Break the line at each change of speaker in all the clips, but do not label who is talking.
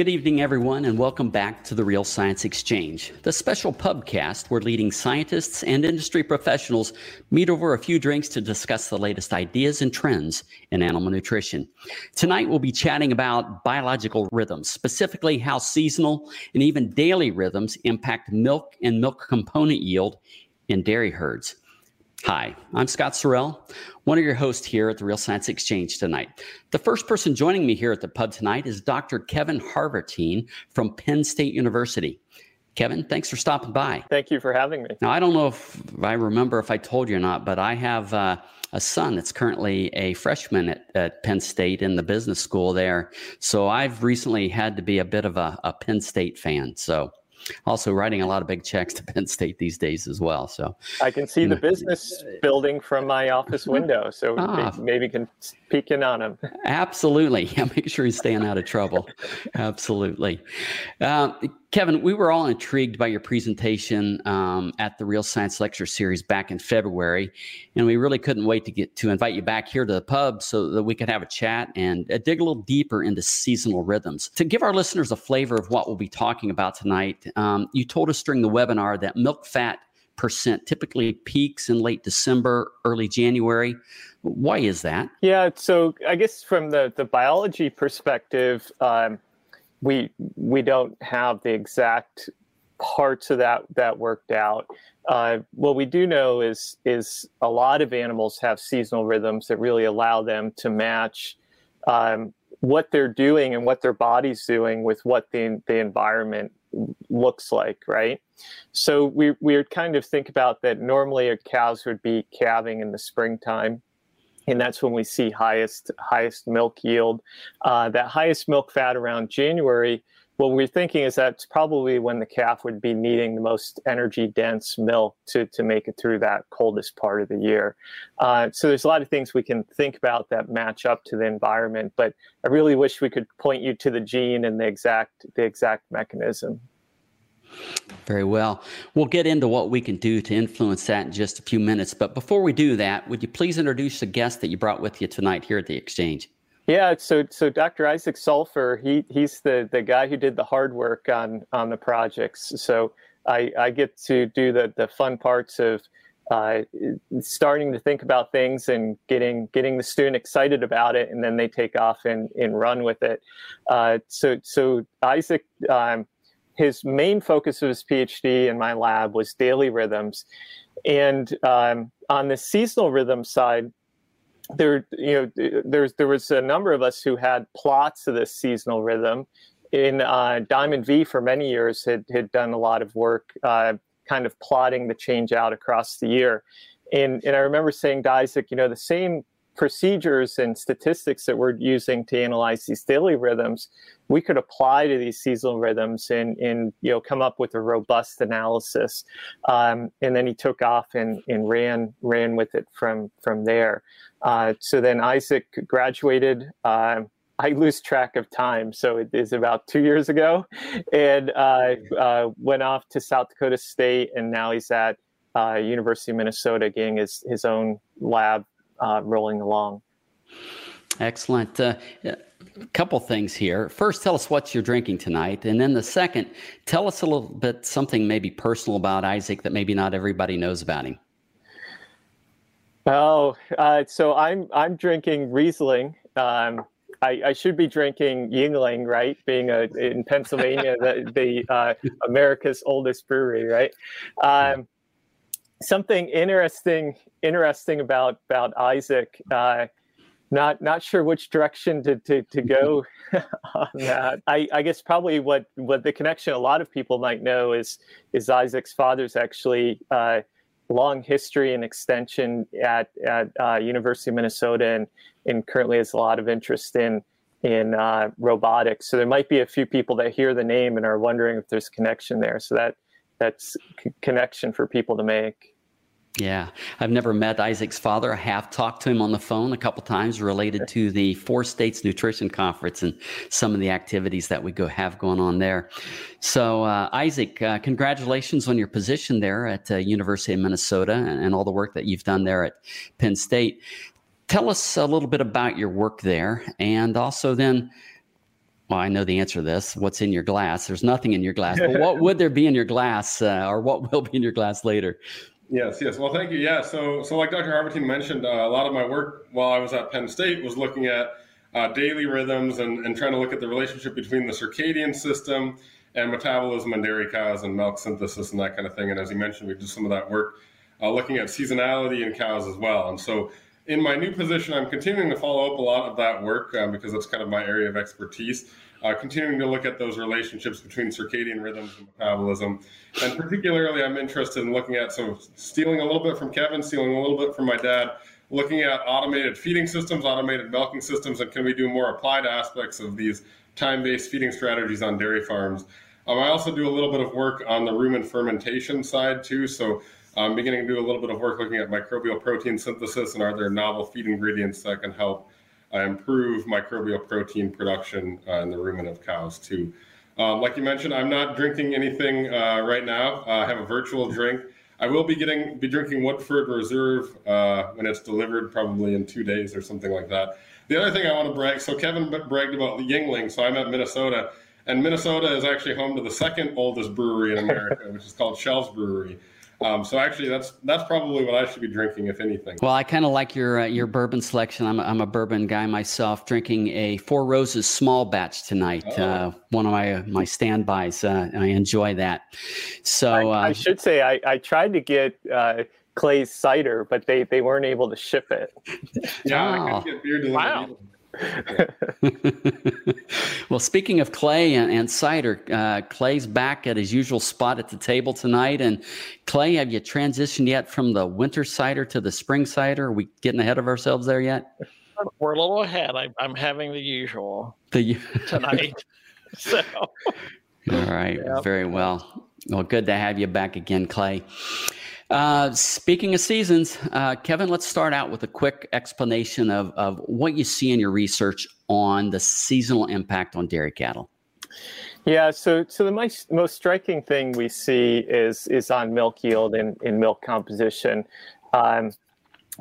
Good evening, everyone, and welcome back to the Real Science Exchange, the special pubcast where leading scientists and industry professionals meet over a few drinks to discuss the latest ideas and trends in animal nutrition. Tonight, we'll be chatting about biological rhythms, specifically how seasonal and even daily rhythms impact milk and milk component yield in dairy herds. Hi, I'm Scott Sorrell, one of your hosts here at the Real Science Exchange tonight. The first person joining me here at the pub tonight is Dr. Kevin Harvatine from Penn State University. Kevin, thanks for stopping by.
Thank you for having me.
Now, I don't know if I remember if I told you or not, but I have uh, a son that's currently a freshman at, at, Penn State in the business school there. So I've recently had to be a bit of a, a Penn State fan. So also writing a lot of big checks to Penn State these days as well. So
I can see the business building from my office window, so ah, maybe can peek in on him.
Absolutely, yeah. Make sure he's staying out of trouble. absolutely, uh, Kevin. We were all intrigued by your presentation um, at the Real Science Lecture Series back in February, and we really couldn't wait to get to invite you back here to the pub so that we could have a chat and uh, dig a little deeper into seasonal rhythms. To give our listeners a flavor of what we'll be talking about tonight, um, you told us during the webinar that milk fat percent typically peaks in late December, early January. Why is that?
Yeah, so I guess from the, the biology perspective, um, we we don't have the exact parts of that that worked out. Uh, what we do know is is a lot of animals have seasonal rhythms that really allow them to match um, what they're doing and what their body's doing with what the the environment looks like, right? So we we kind of think about that. Normally, cows would be calving in the springtime, and that's when we see highest highest milk yield. Uh, that highest milk fat around January. What we're thinking is that's probably when the calf would be needing the most energy dense milk to, to make it through that coldest part of the year. Uh, so there's a lot of things we can think about that match up to the environment, but I really wish we could point you to the gene and the exact the exact mechanism.
Very well. We'll get into what we can do to influence that in just a few minutes. But before we do that, would you please introduce the guest that you brought with you tonight here at the Exchange?
Yeah, so so Dr. Isaac Salfer, he he's the the guy who did the hard work on on the projects. So I I get to do the the fun parts of uh, starting to think about things and getting getting the student excited about it, and then they take off and and run with it. Uh, so so Isaac. Um, his main focus of his PhD in my lab was daily rhythms. And um, on the seasonal rhythm side, there, you know, there's there was a number of us who had plots of this seasonal rhythm. In uh, Diamond V, for many years, had had done a lot of work, uh, kind of plotting the change out across the year. And and I remember saying to Isaac, you know, the same procedures and statistics that we're using to analyze these daily rhythms, we could apply to these seasonal rhythms and, and you know come up with a robust analysis. Um, and then he took off and, and ran ran with it from from there. Uh, so then Isaac graduated. Uh, I lose track of time, so it is about two years ago, and uh, uh went off to South Dakota State, and now he's at uh, University of Minnesota getting his his own lab uh, rolling along.
Excellent. Uh, a couple things here. First, tell us what you're drinking tonight, and then the second, tell us a little bit something maybe personal about Isaac that maybe not everybody knows about him.
Oh, uh, so I'm I'm drinking Riesling. Um, I, I, should be drinking Yuengling, right? Being a, in Pennsylvania, the, the uh, America's oldest brewery, right? Um, something interesting interesting about about Isaac. Uh, not not sure which direction to to, to go on that. I, I guess probably what what the connection a lot of people might know is is Isaac's father's actually uh, long history and extension at at uh, University of Minnesota and and currently has a lot of interest in in uh, robotics. So there might be a few people that hear the name and are wondering if there's a connection there. So that that's c- connection for people to make.
Yeah, I've never met Isaac's father. I have talked to him on the phone a couple times related to the Four States Nutrition Conference and some of the activities that we go have going on there. So, uh, Isaac, uh, congratulations on your position there at uh, University of Minnesota and, and all the work that you've done there at Penn State. Tell us a little bit about your work there, and also then well, I know the answer to this. What's in your glass? There's nothing in your glass. But what would there be in your glass, uh, or what will be in your glass later?
Yes, yes. Well, thank you. Yeah. So, so like Dr. Harvatine mentioned, uh, a lot of my work while I was at Penn State was looking at uh, daily rhythms and, and trying to look at the relationship between the circadian system and metabolism and dairy cows and milk synthesis and that kind of thing. And as you mentioned, we did some of that work uh, looking at seasonality in cows as well. And so, in my new position, I'm continuing to follow up a lot of that work um, because that's kind of my area of expertise uh, continuing to look at those relationships between circadian rhythms and metabolism. And particularly, I'm interested in looking at some stealing a little bit from Kevin, stealing a little bit from my dad, looking at automated feeding systems, automated milking systems, and can we do more applied aspects of these time based feeding strategies on dairy farms? Um, I also do a little bit of work on the rumen fermentation side too. So I'm beginning to do a little bit of work looking at microbial protein synthesis and are there novel feed ingredients that can help uh, improve microbial protein production uh, in the rumen of cows too. Um, like you mentioned, I'm not drinking anything uh, right now. I have a virtual drink. I will be getting be drinking Woodford Reserve when it's delivered, probably in two days or something like that. The other thing I want to brag. So Kevin bragged about the Yuengling. So I'm at Minnesota, and Minnesota is actually home to the second oldest brewery in America, which is called Schell's Brewery. Um, so actually, that's that's probably what I should be drinking, if anything.
Well, I kind of like your uh, your bourbon selection. I'm a, I'm a bourbon guy myself. Drinking a Four Roses small batch tonight. Oh. Uh, one of my my standbys. Uh, I enjoy that. So
I, I uh, should say I, I tried to get. Uh, Clay's cider, but they, they weren't able to ship it.
yeah, oh. I couldn't get beer delivered. Wow.
well, speaking of Clay and, and cider, uh, Clay's back at his usual spot at the table tonight. And Clay, have you transitioned yet from the winter cider to the spring cider? Are we getting ahead of ourselves there yet?
We're a little ahead. I, am having the usual the, tonight. so,
all right, yeah. very well. Well, good to have you back again, Clay. Uh, speaking of seasons, uh, Kevin, let's start out with a quick explanation of, of what you see in your research on the seasonal impact on dairy cattle.
Yeah, so so the most, most striking thing we see is is on milk yield and in milk composition. Um,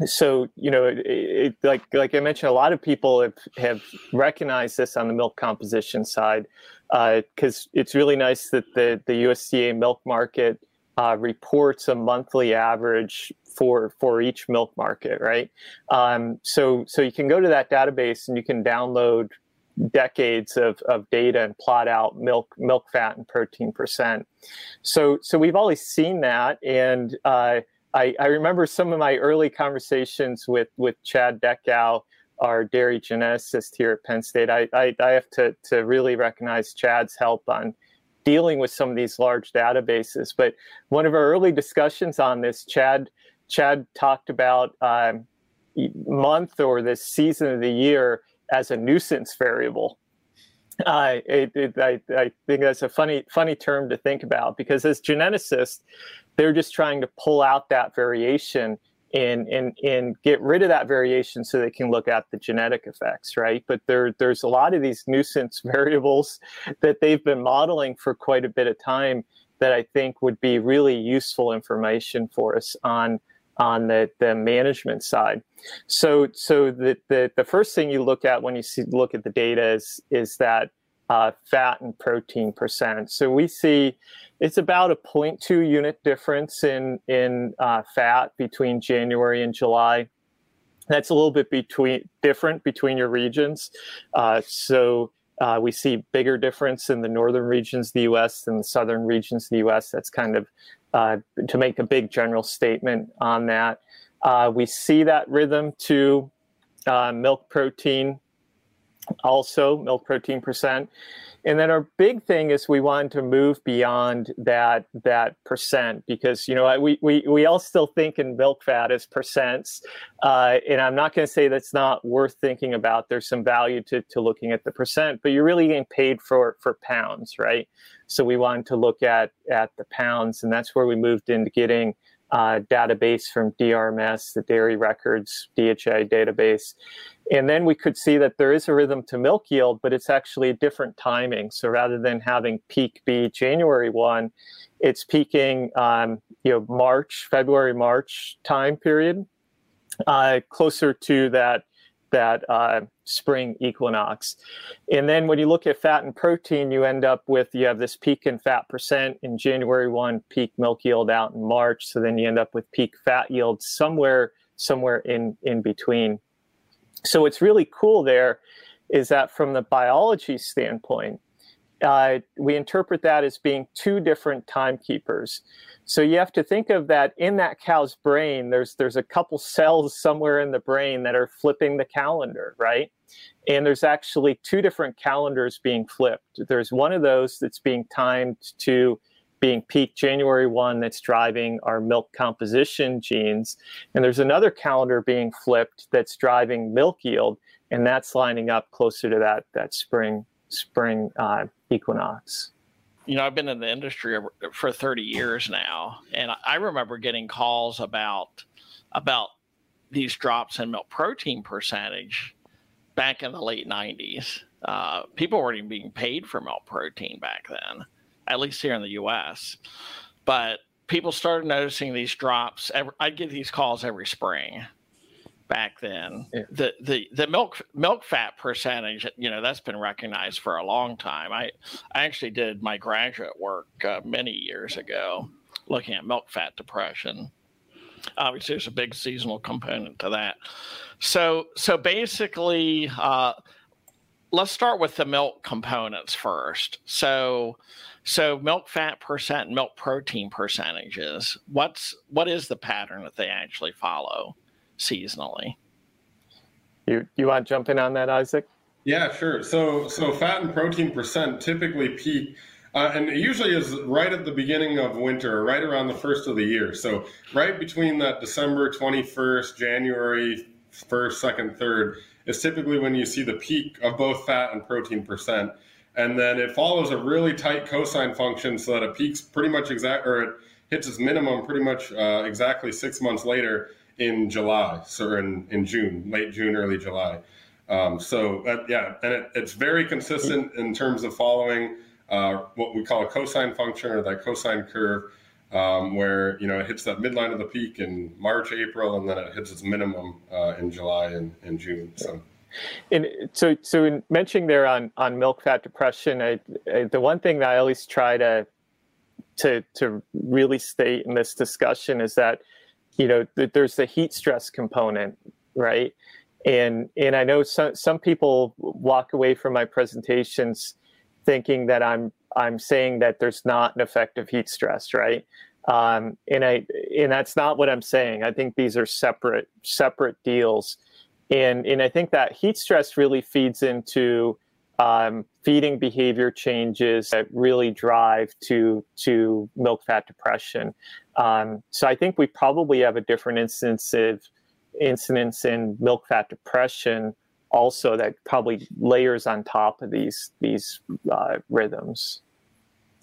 so you know, it, it, like like I mentioned, a lot of people have, have recognized this on the milk composition side because uh, it's really nice that the the USDA milk market uh, reports a monthly average for for each milk market, right? Um, so so you can go to that database and you can download decades of, of data and plot out milk milk fat and protein percent. So so we've always seen that, and uh, I, I remember some of my early conversations with with Chad Dechow our dairy geneticist here at Penn State. I, I, I have to, to really recognize Chad's help on dealing with some of these large databases. But one of our early discussions on this, Chad, Chad talked about um, month or this season of the year as a nuisance variable. Uh, it, it, I, I, think that's a funny funny term to think about because as geneticists, they're just trying to pull out that variation and and and get rid of that variation so they can look at the genetic effects right? But there there's a lot of these nuisance variables that they've been modeling for quite a bit of time that i think would be really useful information for us on on the, the management side. So so the, the the first thing you look at when you see look at the data is is that uh, fat and protein percent so we see it's about a 0.2 unit difference in in uh, fat between January and July. That's a little bit between different between your regions. Uh, so uh, we see bigger difference in the northern regions of the U.S. than the southern regions of the U.S. That's kind of uh, to make a big general statement on that. Uh, we see that rhythm to uh, milk protein, also milk protein percent. And then our big thing is we want to move beyond that that percent because you know we we, we all still think in milk fat as percents, uh, and I'm not going to say that's not worth thinking about. There's some value to, to looking at the percent, but you're really getting paid for for pounds, right? So we wanted to look at at the pounds, and that's where we moved into getting uh, database from DRMS, the Dairy Records DHA database. And then we could see that there is a rhythm to milk yield, but it's actually a different timing. So rather than having peak be January 1, it's peaking um, you know March, February, March time period, uh, closer to that that uh, spring equinox. And then when you look at fat and protein, you end up with you have this peak in fat percent in January 1, peak milk yield out in March. So then you end up with peak fat yield somewhere somewhere in in between. So what's really cool there is that from the biology standpoint, uh, we interpret that as being two different timekeepers. So you have to think of that in that cow's brain. There's there's a couple cells somewhere in the brain that are flipping the calendar, right? And there's actually two different calendars being flipped. There's one of those that's being timed to being peak January 1 that's driving our milk composition genes. And there's another calendar being flipped that's driving milk yield, and that's lining up closer to that, that spring spring uh, equinox.
You know, I've been in the industry for 30 years now, and I remember getting calls about about these drops in milk protein percentage back in the late 90s. Uh, people weren't even being paid for milk protein back then, at least here in the U.S. But people started noticing these drops. Every, I'd get these calls every spring back then. Yeah. The the the milk milk fat percentage, you know, that's been recognized for a long time. I I actually did my graduate work uh, many years ago looking at milk fat depression. Obviously, there's a big seasonal component to that. So so basically, uh, let's start with the milk components first. So so milk fat percent, milk protein percentages. What's what is the pattern that they actually follow? seasonally.
You you want to jump in on that, Isaac?
Yeah, sure. So so fat and protein percent typically peak. Uh, and it usually is right at the beginning of winter, right around the first of the year. So, right between that December 21st, January 1st, 2nd, 3rd is typically when you see the peak of both fat and protein percent. And then it follows a really tight cosine function so that it peaks pretty much exact, or it hits its minimum pretty much uh, exactly six months later in July, so in, in June, late June, early July. Um, so uh, yeah, and it, it's very consistent in terms of following uh, what we call a cosine function or that cosine curve, um, where you know it hits that midline of the peak in March, April, and then it hits its minimum uh, in July and, and June. So.
And so, so in mentioning there on on milk fat depression, I, I, the one thing that I always try to to to really state in this discussion is that you know, th- there's the heat stress component, right? And and I know some some people walk away from my presentations thinking that I'm I'm saying that there's not an effective heat stress, right? Um, and I and that's not what I'm saying. I think these are separate separate deals, and and I think that heat stress really feeds into um, feeding behavior changes that really drive to to milk fat depression. Um, so I think we probably have a different instance of incidence in milk fat depression also that probably layers on top of these these uh, rhythms.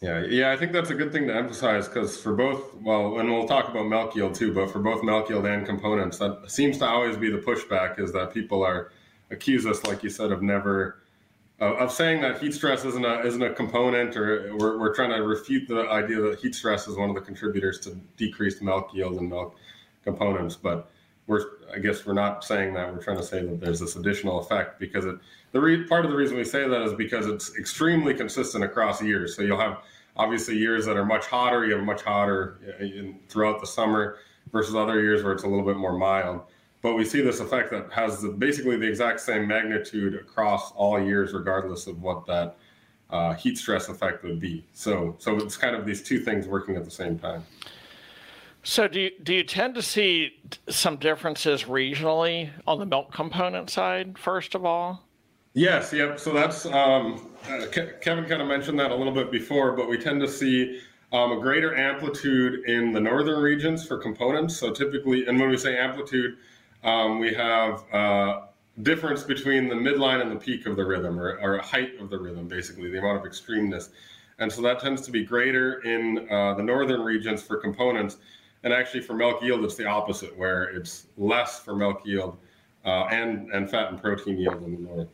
Yeah, yeah, I think that's a good thing to emphasize because for both, well, and we'll talk about milk yield too, but for both milk yield and components, that seems to always be the pushback is that people are accuse us, like you said, of never of saying that heat stress isn't a isn't a component, or we're, we're trying to refute the idea that heat stress is one of the contributors to decreased milk yield and milk components. But we're I guess we're not saying that. We're trying to say that there's this additional effect because it the re, part of the reason we say that is because it's extremely consistent across years. So you'll have obviously years that are much hotter. You have much hotter in, throughout the summer versus other years where it's a little bit more mild but we see this effect that has the, basically the exact same magnitude across all years, regardless of what that uh, heat stress effect would be. So, so it's kind of these two things working at the same time.
So, do you, do you tend to see some differences regionally on the milk component side? First of all.
Yes. Yep. So that's um, uh, Ke- Kevin kind of mentioned that a little bit before, but we tend to see um, a greater amplitude in the northern regions for components. So typically, and when we say amplitude, um, we have uh, difference between the midline and the peak of the rhythm, or, or height of the rhythm, basically, the amount of extremeness. And so that tends to be greater in uh, the northern regions for components. And actually, for milk yield, it's the opposite, where it's less for milk yield uh, and, and fat and protein yield in the north.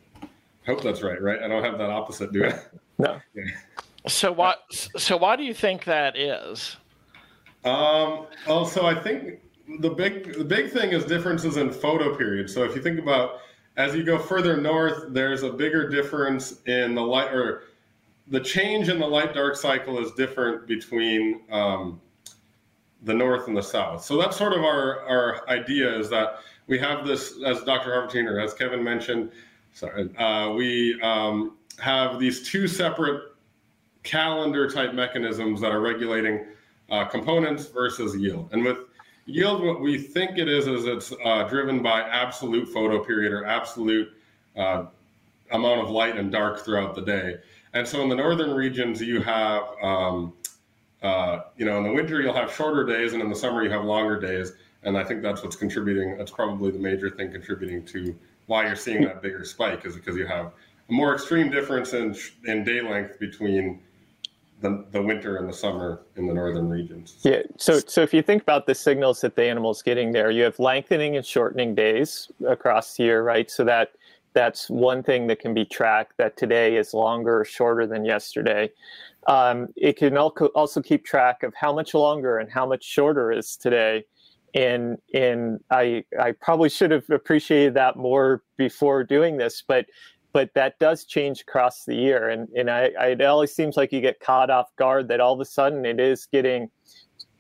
Hope that's right, right? I don't have that opposite, do I?
No.
Yeah.
So what? So why do you think that is?
Um, also, I think the big the big thing is differences in photo period. So if you think about as you go further north, there's a bigger difference in the light or the change in the light dark cycle is different between um, the north and the south. So that's sort of our, our idea is that we have this, as Dr. Harvatine as Kevin mentioned, sorry, uh, we um, have these two separate calendar type mechanisms that are regulating uh, components versus yield. And with yield, what we think it is, is it's uh, driven by absolute photo period or absolute uh, amount of light and dark throughout the day. And so in the northern regions, you have, um, uh, you know, in the winter, you'll have shorter days, and in the summer, you have longer days. And I think that's what's contributing. That's probably the major thing contributing to why you're seeing that bigger spike, is because you have a more extreme difference in, in day length between the, the winter and the summer in the northern regions.
Yeah. So so if you think about the signals that the animal's getting there, you have lengthening and shortening days across the year, right? So that that's one thing that can be tracked. That today is longer or shorter than yesterday. Um, it can also keep track of how much longer and how much shorter is today. And and I I probably should have appreciated that more before doing this, but but that does change across the year. And and I, I, it always seems like you get caught off guard that all of a sudden it is getting,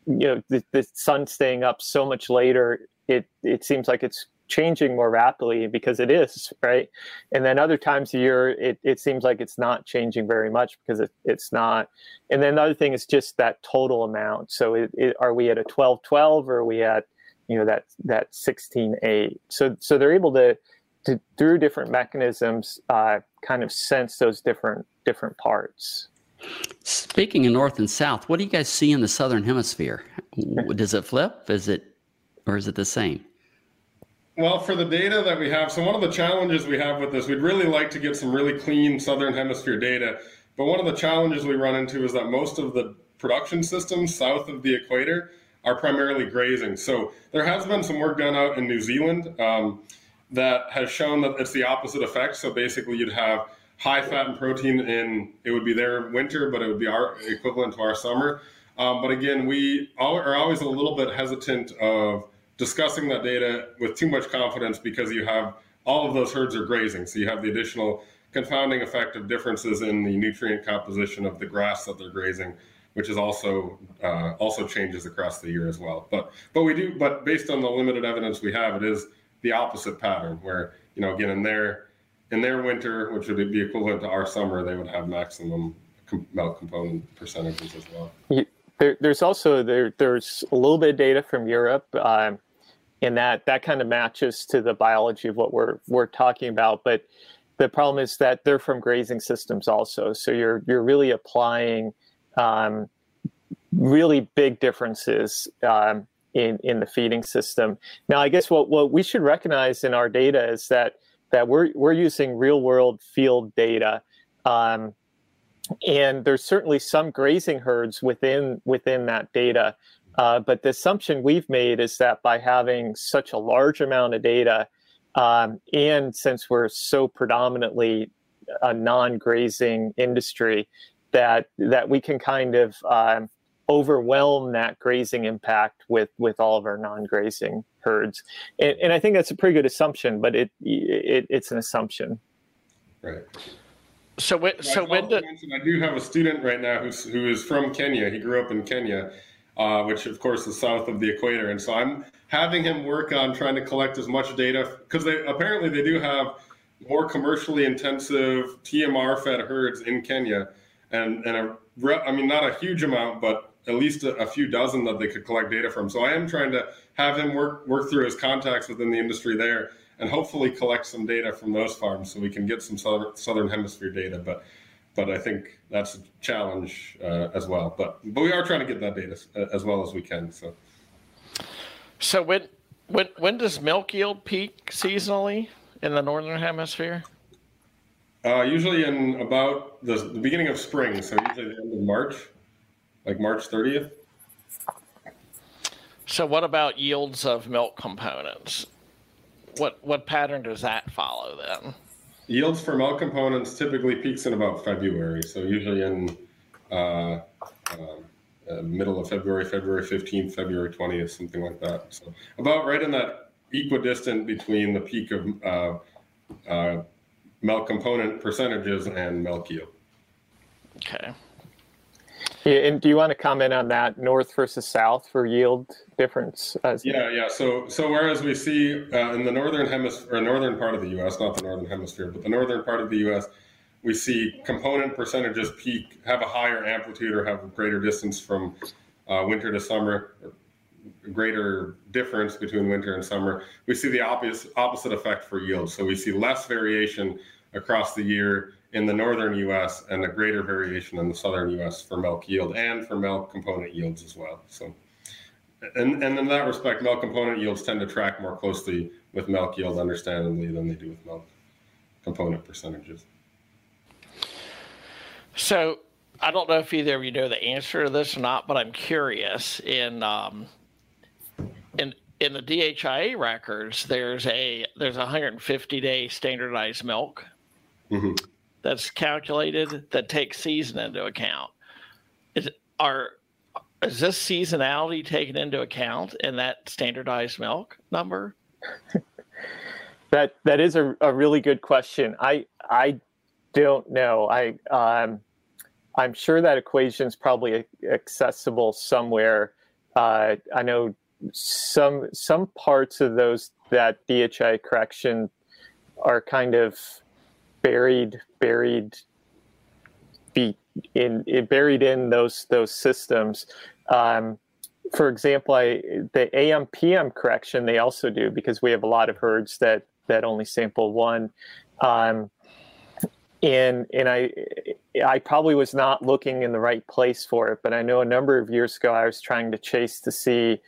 you know, the, the sun staying up so much later. It it seems like it's changing more rapidly because it is right and then other times of year it, it seems like it's not changing very much because it, it's not and then the other thing is just that total amount so it, it, are we at a 12 12 or are we at you know that that 16 8 so so they're able to to, through different mechanisms, uh, kind of sense those different different parts.
Speaking of north and south, what do you guys see in the southern hemisphere? Does it flip? Is it, or is it the same?
Well, for the data that we have, so one of the challenges we have with this, we'd really like to get some really clean southern hemisphere data. But one of the challenges we run into is that most of the production systems south of the equator are primarily grazing. So there has been some work done out in New Zealand. Um, that has shown that it's the opposite effect. So basically, you'd have high fat and protein in it would be their winter, but it would be our equivalent to our summer. Um, but again, we are always a little bit hesitant of discussing that data with too much confidence because you have all of those herds are grazing. So you have the additional confounding effect of differences in the nutrient composition of the grass that they're grazing, which is also uh, also changes across the year as well. But but we do but based on the limited evidence we have, it is the opposite pattern where, you know, again, in their, in their winter, which would be equivalent to our summer, they would have maximum com- milk component percentages as well.
There, there's also there, there's a little bit of data from Europe, um, and that that kind of matches to the biology of what we're we're talking about. But the problem is that they're from grazing systems also, so you're you're really applying um, really big differences um, in, in the feeding system. Now, I guess what, what we should recognize in our data is that that we're we're using real world field data, um, and there's certainly some grazing herds within within that data. Uh, but the assumption we've made is that by having such a large amount of data, um, and since we're so predominantly a non-grazing industry, that that we can kind of um, overwhelm that grazing impact with with all of our non-grazing herds. And, and i think that's a pretty good assumption but it, it it's an assumption.
Right
so when, so when did...
i do have a student right now who's who is from kenya. He grew up in kenya uh, which of course is south of the equator. And so i'm having him work on trying to collect as much data because they apparently they do have more commercially intensive tmr fed herds in kenya. And and a, I mean not a huge amount but at least a, a, few dozen that they could collect data from. So I am trying to have him work work through his contacts within the industry there and hopefully collect some data from those farms so we can get some southern, hemisphere data. But but I think that's a challenge uh, as well. But but we are trying to get that data uh, as well as we can. So
so when when when does milk yield peak seasonally in the northern hemisphere?
Uh, usually in about the, the beginning of spring, so usually the end of March like March 30th.
So, what about yields of milk components? What what pattern does that follow then?
Yields for milk components typically peaks in about February, so usually in uh, um, uh, middle of February, February 15th, February 20th, something like that. So about right in that equidistant between the peak of uh, uh, milk component percentages and milk yield.
Okay.
Yeah, and do you want to comment on that north versus south for yield difference?
yeah, yeah. So, so whereas we see uh, in the northern hemisphere, or northern part of the U.S., not the northern hemisphere, but the northern part of the U.S., we see component percentages peak, have a higher amplitude, or have a greater distance from uh, winter to summer, greater difference between winter and summer. We see the opposite opposite effect for yield. So we see less variation across the year in the northern U.S. and a greater variation in the southern U.S. for milk yield and for milk component yields as well. So, and, and in that respect, milk component yields tend to track more closely with milk yield, understandably, than they do with milk component percentages.
So, I don't know if either of you know the answer to this or not, but I'm curious. In um, in in the DHIA records, there's a there's a 150 day standardized milk. Mm-hmm that's calculated that takes season into account. Is are is this seasonality taken into account in that standardized milk number?
that that is a, a really good question. I I don't know. I um, I'm sure that equation is probably accessible somewhere. Uh, I know some some parts of those that DHI correction are kind of buried buried be in buried in those those systems. Um, for example, I, the AM PM correction they also do because we have a lot of herds that that only sample one. Um, and and I I probably was not looking in the right place for it, but I know a number of years ago I was trying to chase to see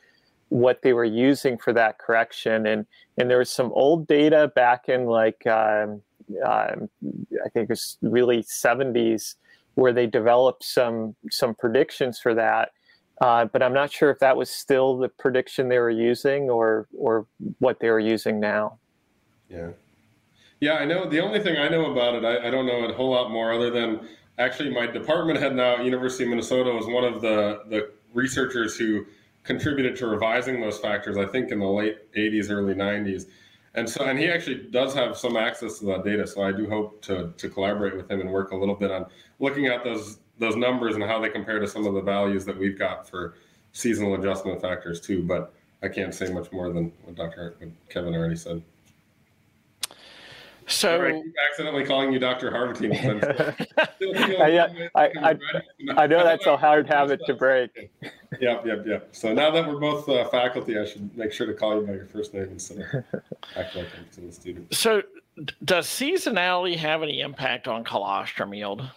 what they were using for that correction, and and there was some old data back in like um, um, I think it was really 70s where they developed some some predictions for that. Uh, but I'm not sure if that was still the prediction they were using or or what they were using now.
Yeah, yeah. I know the only thing I know about it, I, I don't know a whole lot more other than actually my department head now at University of Minnesota was one of the the researchers who contributed to revising those factors. I think in the late 80s, early 90s and so and he actually does have some access to that data. So i do hope to to collaborate with him and work a little bit on looking at those those numbers and how they compare to some of the values that we've got for seasonal adjustment factors too. But i can't say much more than what dr kevin already said
so
I keep accidentally calling you Dr. Harvatine.
I, I, I, I, know that's a hard habit to break.
Yep, yep, yep. So now that we're both uh, faculty, I should make sure to call you by your first name instead of act like I'm still a student.
So, does seasonality have any impact on colostrum yield?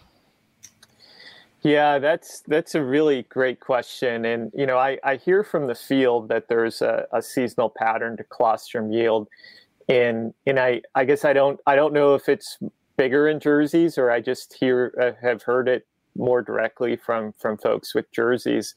Yeah, that's that's a really great question, and you know, I, I hear from the field that there's a, a seasonal pattern to colostrum yield and and I I guess I don't I don't know if it's bigger in jerseys or I just hear uh, have heard it more directly from from folks with jerseys.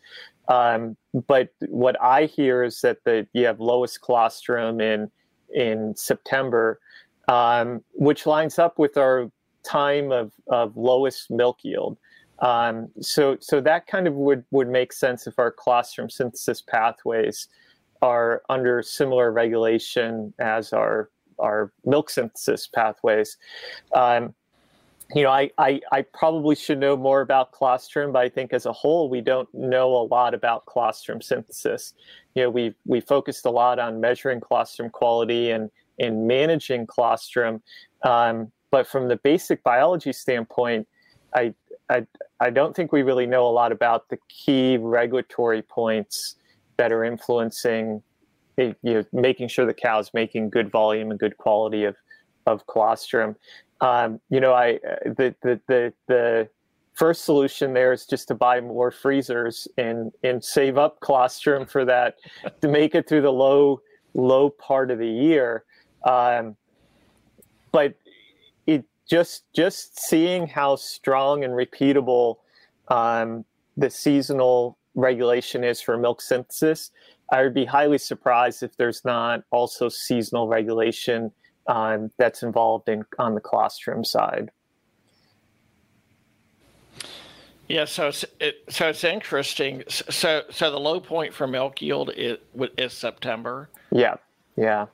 Um, but what I hear is that the you have lowest colostrum in in September, um, which lines up with our time of, of lowest milk yield. Um, so so that kind of would would make sense if our colostrum synthesis pathways are under similar regulation as our our milk synthesis pathways. Um, you know, I, I, I, probably should know more about colostrum, but I think as a whole, we don't know a lot about colostrum synthesis. You know, we we focused a lot on measuring colostrum quality and and managing colostrum, um, but from the basic biology standpoint, I, I I don't think we really know a lot about the key regulatory points that are influencing you know making sure the cow's making good volume and good quality of of colostrum. Um, you know i the, the the the first solution there is just to buy more freezers and and save up colostrum for that to make it through the low low part of the year. Um, but it just just seeing how strong and repeatable um, the seasonal regulation is for milk synthesis, I would be highly surprised if there's not also seasonal regulation um, that's involved in on the colostrum side.
Yeah, so it's it, so it's interesting. So so the low point for milk yield is, is September.
Yeah, yeah.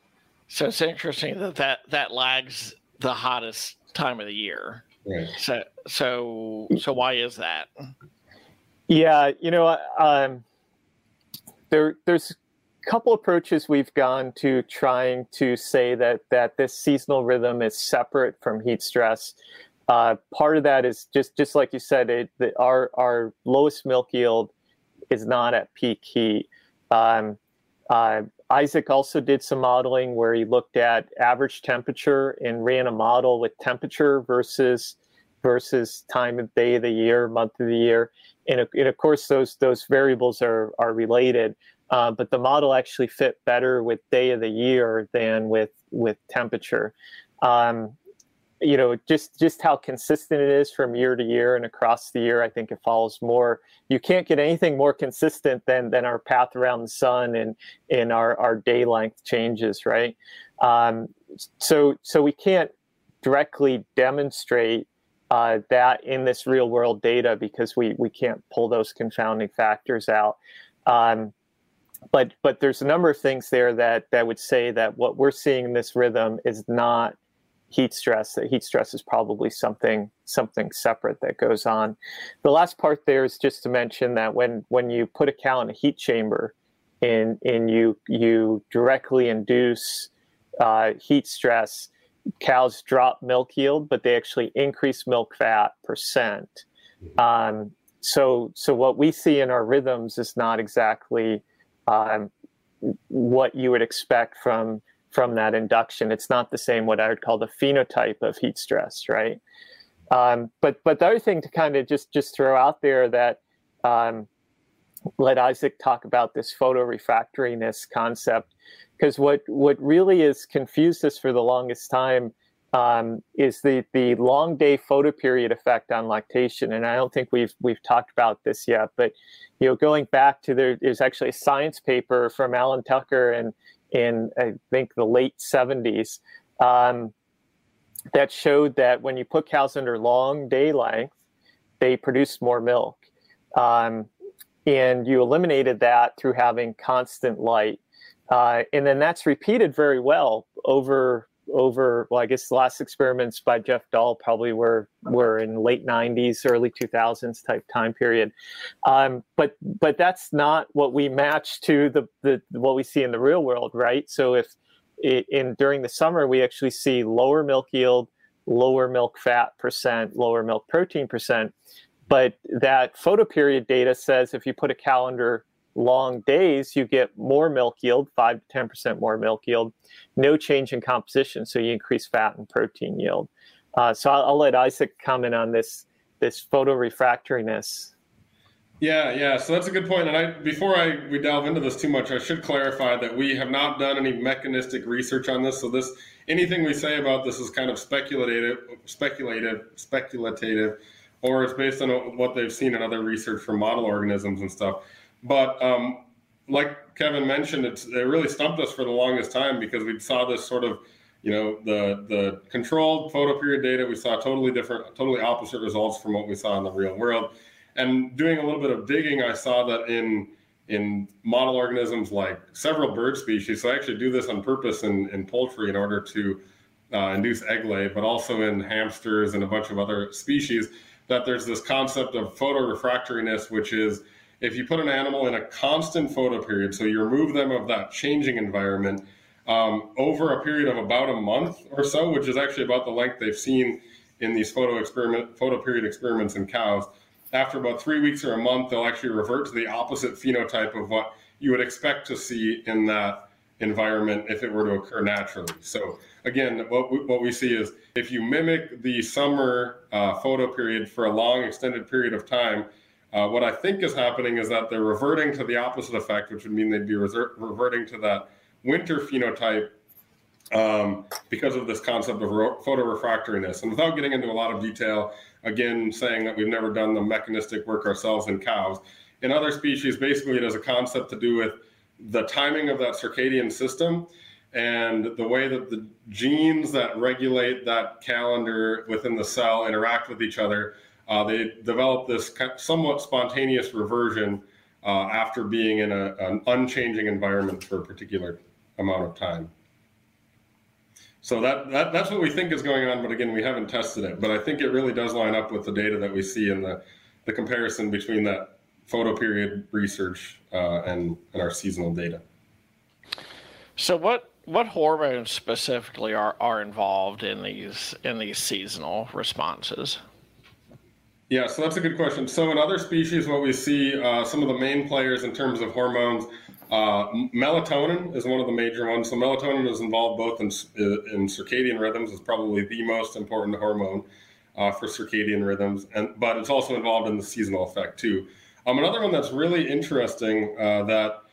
So it's interesting that that, that lags the hottest time of the year.
Right.
So so so why is that?
Yeah, you know, um, there there's a couple approaches we've gone to trying to say that that this seasonal rhythm is separate from heat stress. Uh, part of that is just just like you said, it, the, our our lowest milk yield is not at peak heat. Um, uh, Isaac also did some modeling where he looked at average temperature and ran a model with temperature versus versus time of day of the year, month of the year, and, and of course those those variables are are related. Uh, but the model actually fit better with day of the year than with with temperature. Um, you know just just how consistent it is from year to year and across the year i think it follows more you can't get anything more consistent than than our path around the sun and in our our day length changes right um, so so we can't directly demonstrate uh, that in this real world data because we we can't pull those confounding factors out. Um, but but there's a number of things there that that would say that what we're seeing in this rhythm is not heat stress that heat stress is probably something something separate that goes on. The last part there is just to mention that when when you put a cow in a heat chamber and and you you directly induce uh, heat stress cows drop milk yield but they actually increase milk fat percent um, so so what we see in our rhythms is not exactly um, what you would expect from from that induction. It's not the same what I would call the phenotype of heat stress, right? Um, but but the other thing to kind of just just throw out there that um, let Isaac talk about this photorefractoriness concept because what what really has confused us for the longest time um, is the the long day photoperiod effect on lactation, and I don't think we've we've talked about this yet. But you know, going back to there, there's actually a science paper from Allen Tucker and in I think the late 70s um, that showed that when you put cows under long day length, they produce more milk. Um, and you eliminated that through having constant light. Uh, and then that's repeated very well over over well i guess the last experiments by Geoff Dahl probably were were in late 90s early 2000s type time period. Um, but but that's not what we match to the, the what we see in the real world right? So if in during the summer we actually see lower milk yield lower milk fat percent lower milk protein percent but that photoperiod data says if you put a calendar long days, you get more milk yield, 5 to 10% more milk yield, no change in composition. So you increase fat and protein yield. Uh, so I'll, I'll, let Isaac comment on this, this photorefractoriness.
Yeah, yeah. So that's a good point. And I, before I we delve into this too much, I should clarify that we have not done any mechanistic research on this. So this anything we say about this is kind of speculative, speculative, speculative, or it's based on what they've seen in other research from model organisms and stuff. But um, like Kevin mentioned, it's, it really stumped us for the longest time because we saw this sort of, you know, the the controlled photoperiod data. We saw totally different, totally opposite results from what we saw in the real world. And doing a little bit of digging, I saw that in in model organisms like several bird species. So I actually do this on purpose in, in poultry in order to uh, induce egg lay, but also in hamsters and a bunch of other species. That there's this concept of photorefractoriness, which is if you put an animal in a constant photo period, so you remove them of that changing environment um, over a period of about a month or so, which is actually about the length they've seen in these photo experiment photo period experiments in cows. After about three weeks or a month, they'll actually revert to the opposite phenotype of what you would expect to see in that environment if it were to occur naturally. So again, what we, what we see is if you mimic the summer uh, photo period for a long extended period of time, uh, what I think is happening is that they're reverting to the opposite effect, which would mean they'd be reverting to that winter phenotype um, because of this concept of photorefractoriness. And without getting into a lot of detail, again, saying that we've never done the mechanistic work ourselves in cows, in other species, basically it has a concept to do with the timing of that circadian system and the way that the genes that regulate that calendar within the cell interact with each other uh, they develop this somewhat spontaneous reversion uh, after being in a, an unchanging environment for a particular amount of time. So that, that that's what we think is going on, but again, we haven't tested it. But I think it really does line up with the data that we see in the the comparison between that photo period research uh, and and our seasonal data.
So what what hormones specifically are, are involved in these in these seasonal responses?
Yeah, so that's a good question. So in other species, what we see, uh, some of the main players in terms of hormones, uh, melatonin is one of the major ones. So melatonin is involved both in, uh, in circadian rhythms. It's probably the most important hormone uh, for circadian rhythms, and but it's also involved in the seasonal effect too. Um, another one that's really interesting uh, that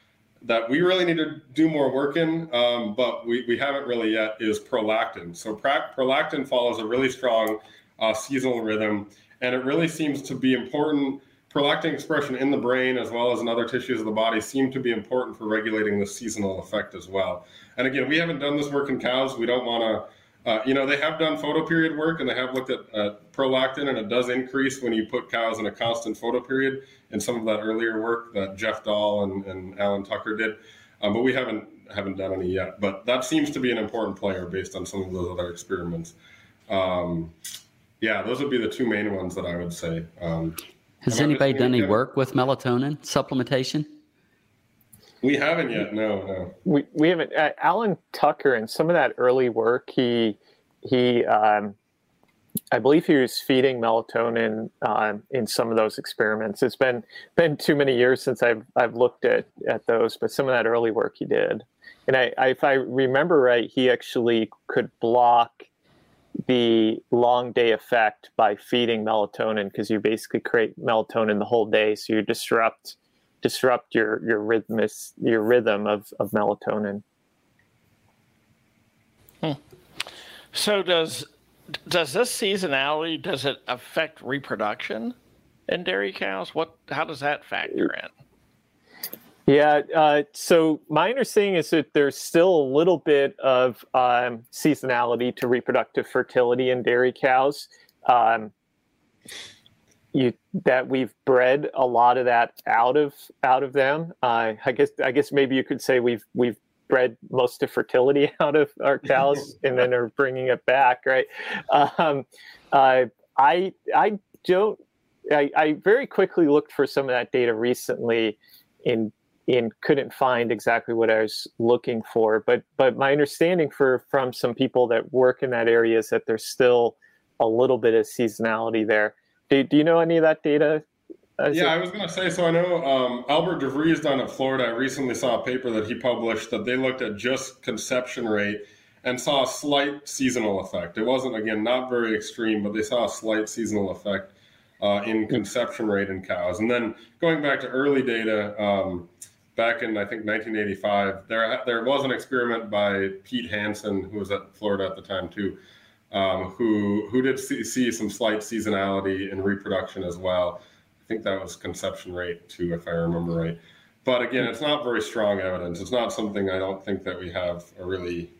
that we really need to do more work in, um, but we, we haven't really yet, is prolactin. So prolactin follows a really strong uh, seasonal rhythm and it really seems to be important. Prolactin expression in the brain as well as in other tissues of the body seem to be important for regulating the seasonal effect as well. And again, we haven't done this work in cows. We don't want to, uh, you know, they have done photoperiod work and they have looked at uh, prolactin, and it does increase when you put cows in a constant photoperiod in some of that earlier work that Geoff Dahl and, and Allen Tucker did. Um, but we haven't haven't done any yet. But that seems to be an important player based on some of those other experiments. Um, yeah, those would be the two main ones that I would say. Um,
Has anybody done any work with melatonin supplementation?
We haven't yet. No, no.
We we haven't. Uh, Allen Tucker and some of that early work, he he, um, I believe he was feeding melatonin uh, in some of those experiments. It's been been too many years since I've I've looked at at those, but some of that early work he did, and I, I if I remember right, he actually could block the long day effect by feeding melatonin because you basically create melatonin the whole day so you disrupt disrupt your your rhythmus your rhythm of, of melatonin
hmm. so does does this seasonality does it affect reproduction in dairy cows what how does that factor in
yeah. Uh, so my understanding is that there's still a little bit of um, seasonality to reproductive fertility in dairy cows. Um, you that we've bred a lot of that out of out of them. Uh, I guess I guess maybe you could say we've we've bred most of fertility out of our cows and then are bringing it back, right? Um, uh, I I don't. I, I very quickly looked for some of that data recently in and couldn't find exactly what I was looking for. But but my understanding for from some people that work in that area is that there's still a little bit of seasonality there. Do, do you know any of that data?
yeah, it... I was going to say. So I know um, Albert DeVries down at Florida. I recently saw a paper that he published that they looked at just conception rate and saw a slight seasonal effect. It wasn't again not very extreme, but they saw a slight seasonal effect uh, in conception rate in cows. And then going back to early data. Um, back in I think 1985, there there was an experiment by Pete Hansen, who was at Florida at the time too, um, who who did see, see, some slight seasonality in reproduction as well. I think that was conception rate too, if I remember right. But again, it's not very strong evidence. It's not something I don't think that we have a really,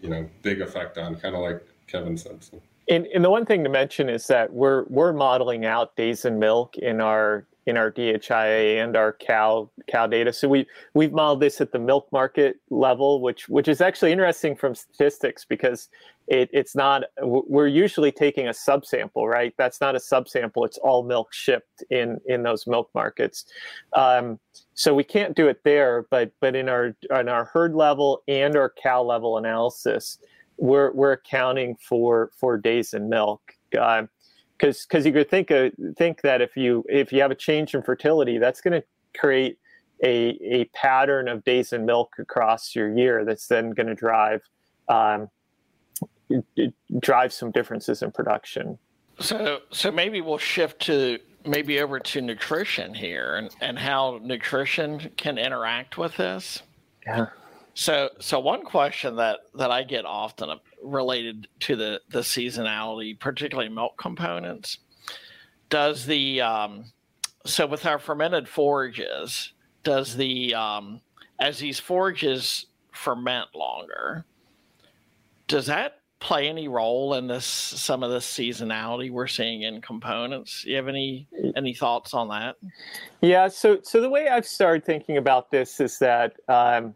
you know, big effect on. Kind of like Kevin said. So.
And, and the one thing to mention is that we're we're modeling out days in milk in our in our DHIA and our cow cow data. So we we've modeled this at the milk market level, which which is actually interesting from statistics because it, it's not we're usually taking a subsample, right? That's not a subsample; it's all milk shipped in in those milk markets. Um, so we can't do it there, but but in our in our herd level and our cow level analysis, we're we're accounting for for days in milk. Uh, because because you could think uh, think that if you if you have a change in fertility, that's going to create a a pattern of days in milk across your year. That's then going to drive um, drive some differences in production.
So so maybe we'll shift to maybe over to nutrition here and, and how nutrition can interact with this.
Yeah.
So, so one question that that I get often related to the the seasonality, particularly milk components, does the um, so with our fermented forages, does the um, as these forages ferment longer, does that play any role in this some of the seasonality we're seeing in components? You have any any thoughts on that?
Yeah. So so the way I've started thinking about this is that. Um,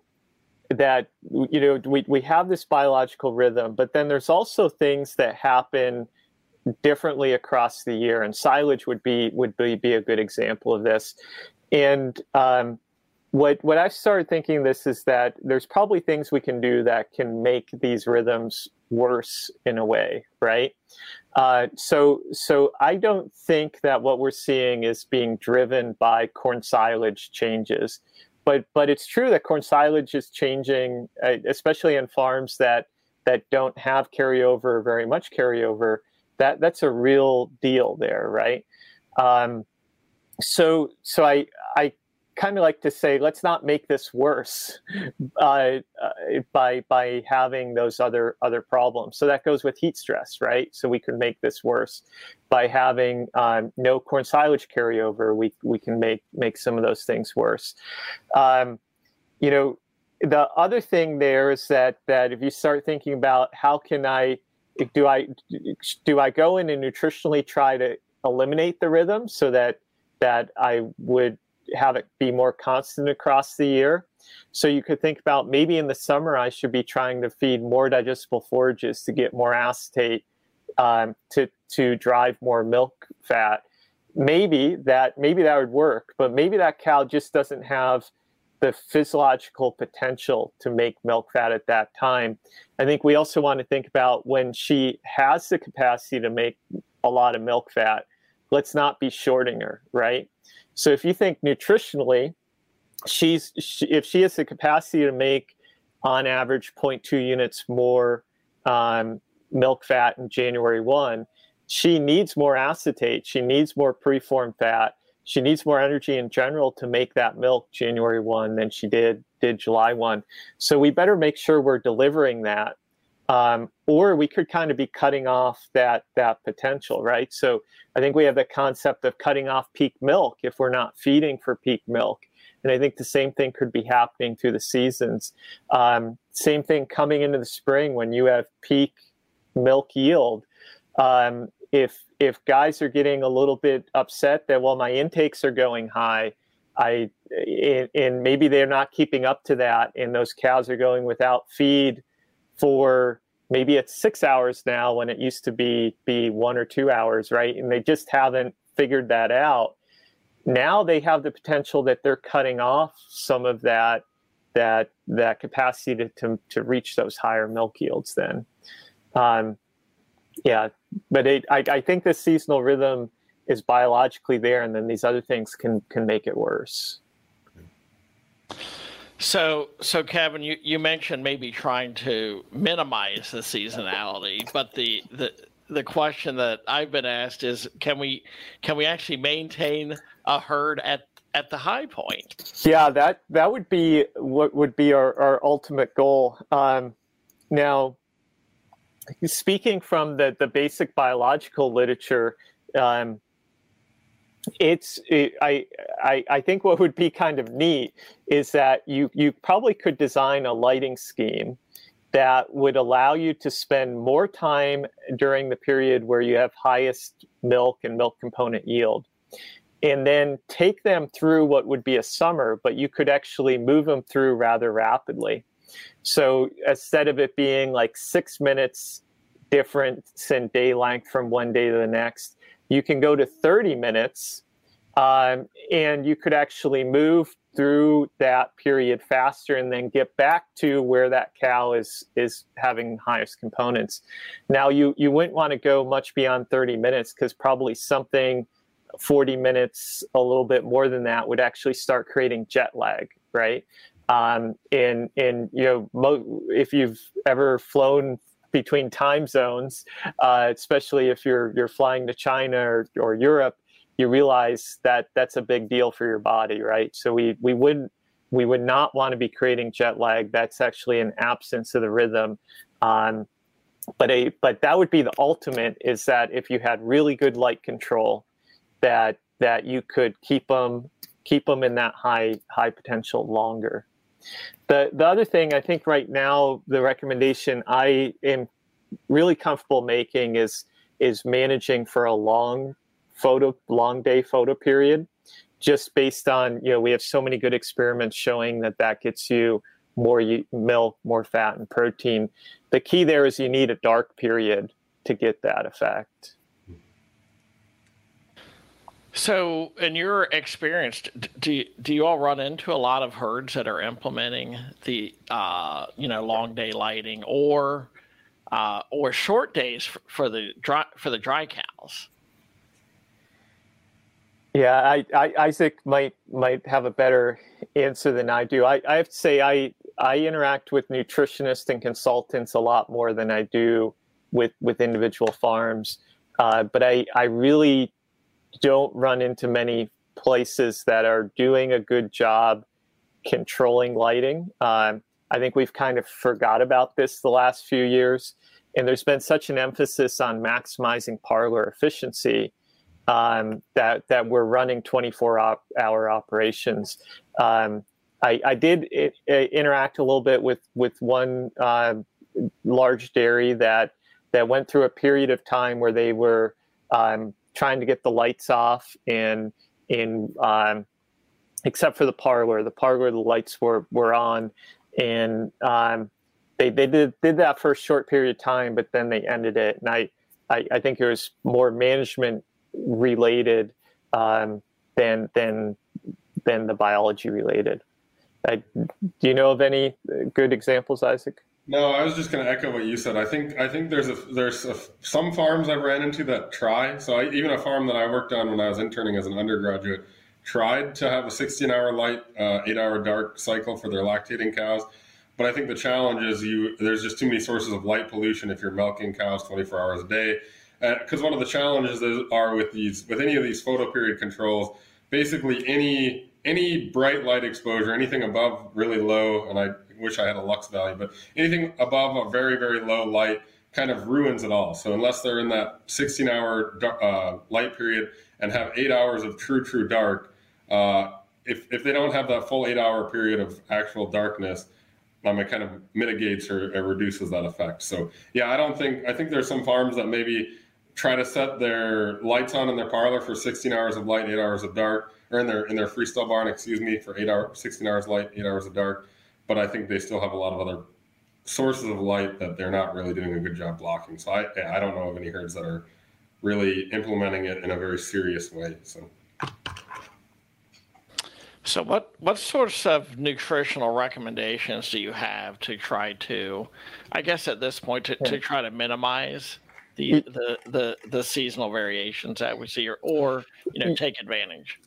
that you know we, we have this biological rhythm but then there's also things that happen differently across the year and silage would be would be, be a good example of this and um, what what I've started thinking this is that there's probably things we can do that can make these rhythms worse in a way, right? Uh, so so I don't think that what we're seeing is being driven by corn silage changes, but but it's true that corn silage is changing, uh, especially in farms that that don't have carryover, very much carryover. That that's a real deal there, right? Um, so so I I kind of like to say, let's not make this worse uh, uh, by by having those other other problems. So that goes with heat stress, right? So we can make this worse by having um, no corn silage carryover. We we can make make some of those things worse. Um, you know, the other thing there is that that if you start thinking about how can I do I do I go in and nutritionally try to eliminate the rhythm so that that I would have it be more constant across the year. So you could think about maybe in the summer I should be trying to feed more digestible forages to get more acetate um, to to drive more milk fat. Maybe that maybe that would work, but maybe that cow just doesn't have the physiological potential to make milk fat at that time. I think we also want to think about when she has the capacity to make a lot of milk fat, let's not be shorting her, right? So if you think nutritionally, she's she, if she has the capacity to make on average 0.2 units more um, milk fat in January 1, she needs more acetate. She needs more preformed fat. She needs more energy in general to make that milk January 1 than she did did July 1. So we better make sure we're delivering that um, or we could kind of be cutting off that that potential, right? So I think we have the concept of cutting off peak milk if we're not feeding for peak milk, and I think the same thing could be happening through the seasons. Um, same thing coming into the spring when you have peak milk yield. Um, if if guys are getting a little bit upset that well my intakes are going high, I and maybe they're not keeping up to that, and those cows are going without feed for maybe it's six hours now when it used to be be one or two hours right? And they just haven't figured that out. Now they have the potential that they're cutting off some of that that that capacity to, to, to reach those higher milk yields then. Um, yeah but it, I, I think the seasonal rhythm is biologically there and then these other things can can make it worse
so, so Kevin, you, you mentioned maybe trying to minimize the seasonality, but the, the the question that I've been asked is, can we can we actually maintain a herd at at the high point?
Yeah, that that would be what would be our, our ultimate goal. Um, now, speaking from the the basic biological literature. Um, it's it, I, I i think what would be kind of neat is that you you probably could design a lighting scheme that would allow you to spend more time during the period where you have highest milk and milk component yield and then take them through what would be a summer but you could actually move them through rather rapidly. So instead of it being like six minutes difference in day length from one day to the next you can go to 30 minutes um, and you could actually move through that period faster and then get back to where that cow is is having highest components. Now you you wouldn't want to go much beyond 30 minutes because probably something 40 minutes a little bit more than that would actually start creating jet lag right? Um, and and you know mo- if you've ever flown between time zones, uh, especially if you're you're flying to China or, or Europe, you realize that that's a big deal for your body, right? So we we wouldn't we would not want to be creating jet lag. That's actually an absence of the rhythm. Um, but a but that would be the ultimate is that if you had really good light control, that that you could keep them keep them in that high high potential longer. The the other thing I think right now the recommendation I am really comfortable making is is managing for a long photo long day photo period just based on you know we have so many good experiments showing that that gets you more milk, more fat, and protein. The key there is you need a dark period to get that effect.
So, in your experience, do do you all run into a lot of herds that are implementing the uh, you know long day lighting or uh, or short days for, for the dry for the dry cows?
Yeah, I, I, Isaac might might have a better answer than I do. I, I have to say I I interact with nutritionists and consultants a lot more than I do with with individual farms. Uh, but I I really don't run into many places that are doing a good job controlling lighting. Um, I think we've kind of forgot about this the last few years, and there's been such an emphasis on maximizing parlor efficiency um, that that we're running 24 op- hour operations. Um, I, I, did it, it, interact a little bit with with one uh, large dairy that that went through a period of time where they were um, trying to get the lights off and in um, except for the parlor, the parlor the lights were were on, and um, they they did did that for a short period of time, but then they ended it, and I I, I think it was more management related um, than than than the biology related. do you know of any good examples, Isaac?
No, I was just going to echo what you said. I think I think there's a there's a, some farms I've ran into that try. So I, even a farm that I worked on when I was interning as an undergraduate tried to have a 16 hour light, uh, eight hour dark cycle for their lactating cows. But I think the challenge is you there's just too many sources of light pollution if you're milking cows 24 hours a day because uh, one of the challenges are with these with any of these photo period controls basically any any bright light exposure anything above really low and i wish i had a lux value but anything above a very very low light kind of ruins it all so unless they're in that 16 hour uh, light period and have eight hours of true true dark uh, if, if they don't have that full eight hour period of actual darkness um, it kind of mitigates or, or reduces that effect so yeah i don't think i think there's some farms that maybe try to set their lights on in their parlor for 16 hours of light, eight hours of dark, or in their in their freestyle barn, excuse me, for eight hours, 16 hours light, eight hours of dark. But I think they still have a lot of other sources of light that they're not really doing a good job blocking. So I I don't know of any herds that are really implementing it in a very serious way. So.
So what what sorts of nutritional recommendations do you have to try to, I guess at this point to, to try to minimize the the the, the seasonal variations that we see, or, or you know, take advantage.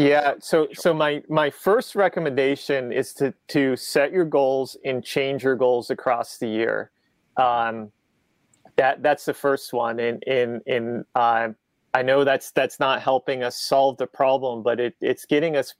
Yeah. So so my my first recommendation is to to set your goals and change your goals across the year. Um, that that's the first one. And in in uh, I know that's that's not helping us solve the problem, but it, it's getting us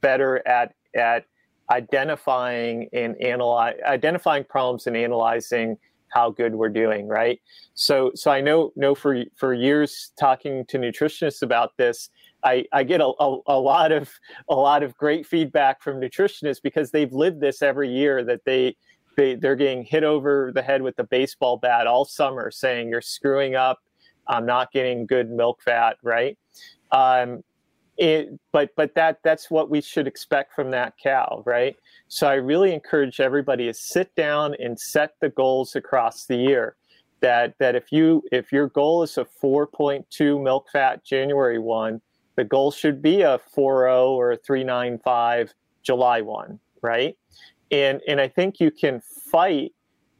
better at at identifying and analyze identifying problems and analyzing how good we're doing, right? So, so I know know for for years talking to nutritionists about this, I, I get a, a, a, lot of a lot of great feedback from nutritionists because they've lived this every year that they they they're getting hit over the head with the baseball bat all summer, saying you're screwing up, I'm not getting good milk fat, right? Um, it, but but that that's what we should expect from that cow, right? So I really encourage everybody to sit down and set the goals across the year. That that if you if your goal is a 4.2 milk fat January one, the goal should be a 4.0 or a 3.95 July one, right? And and I think you can fight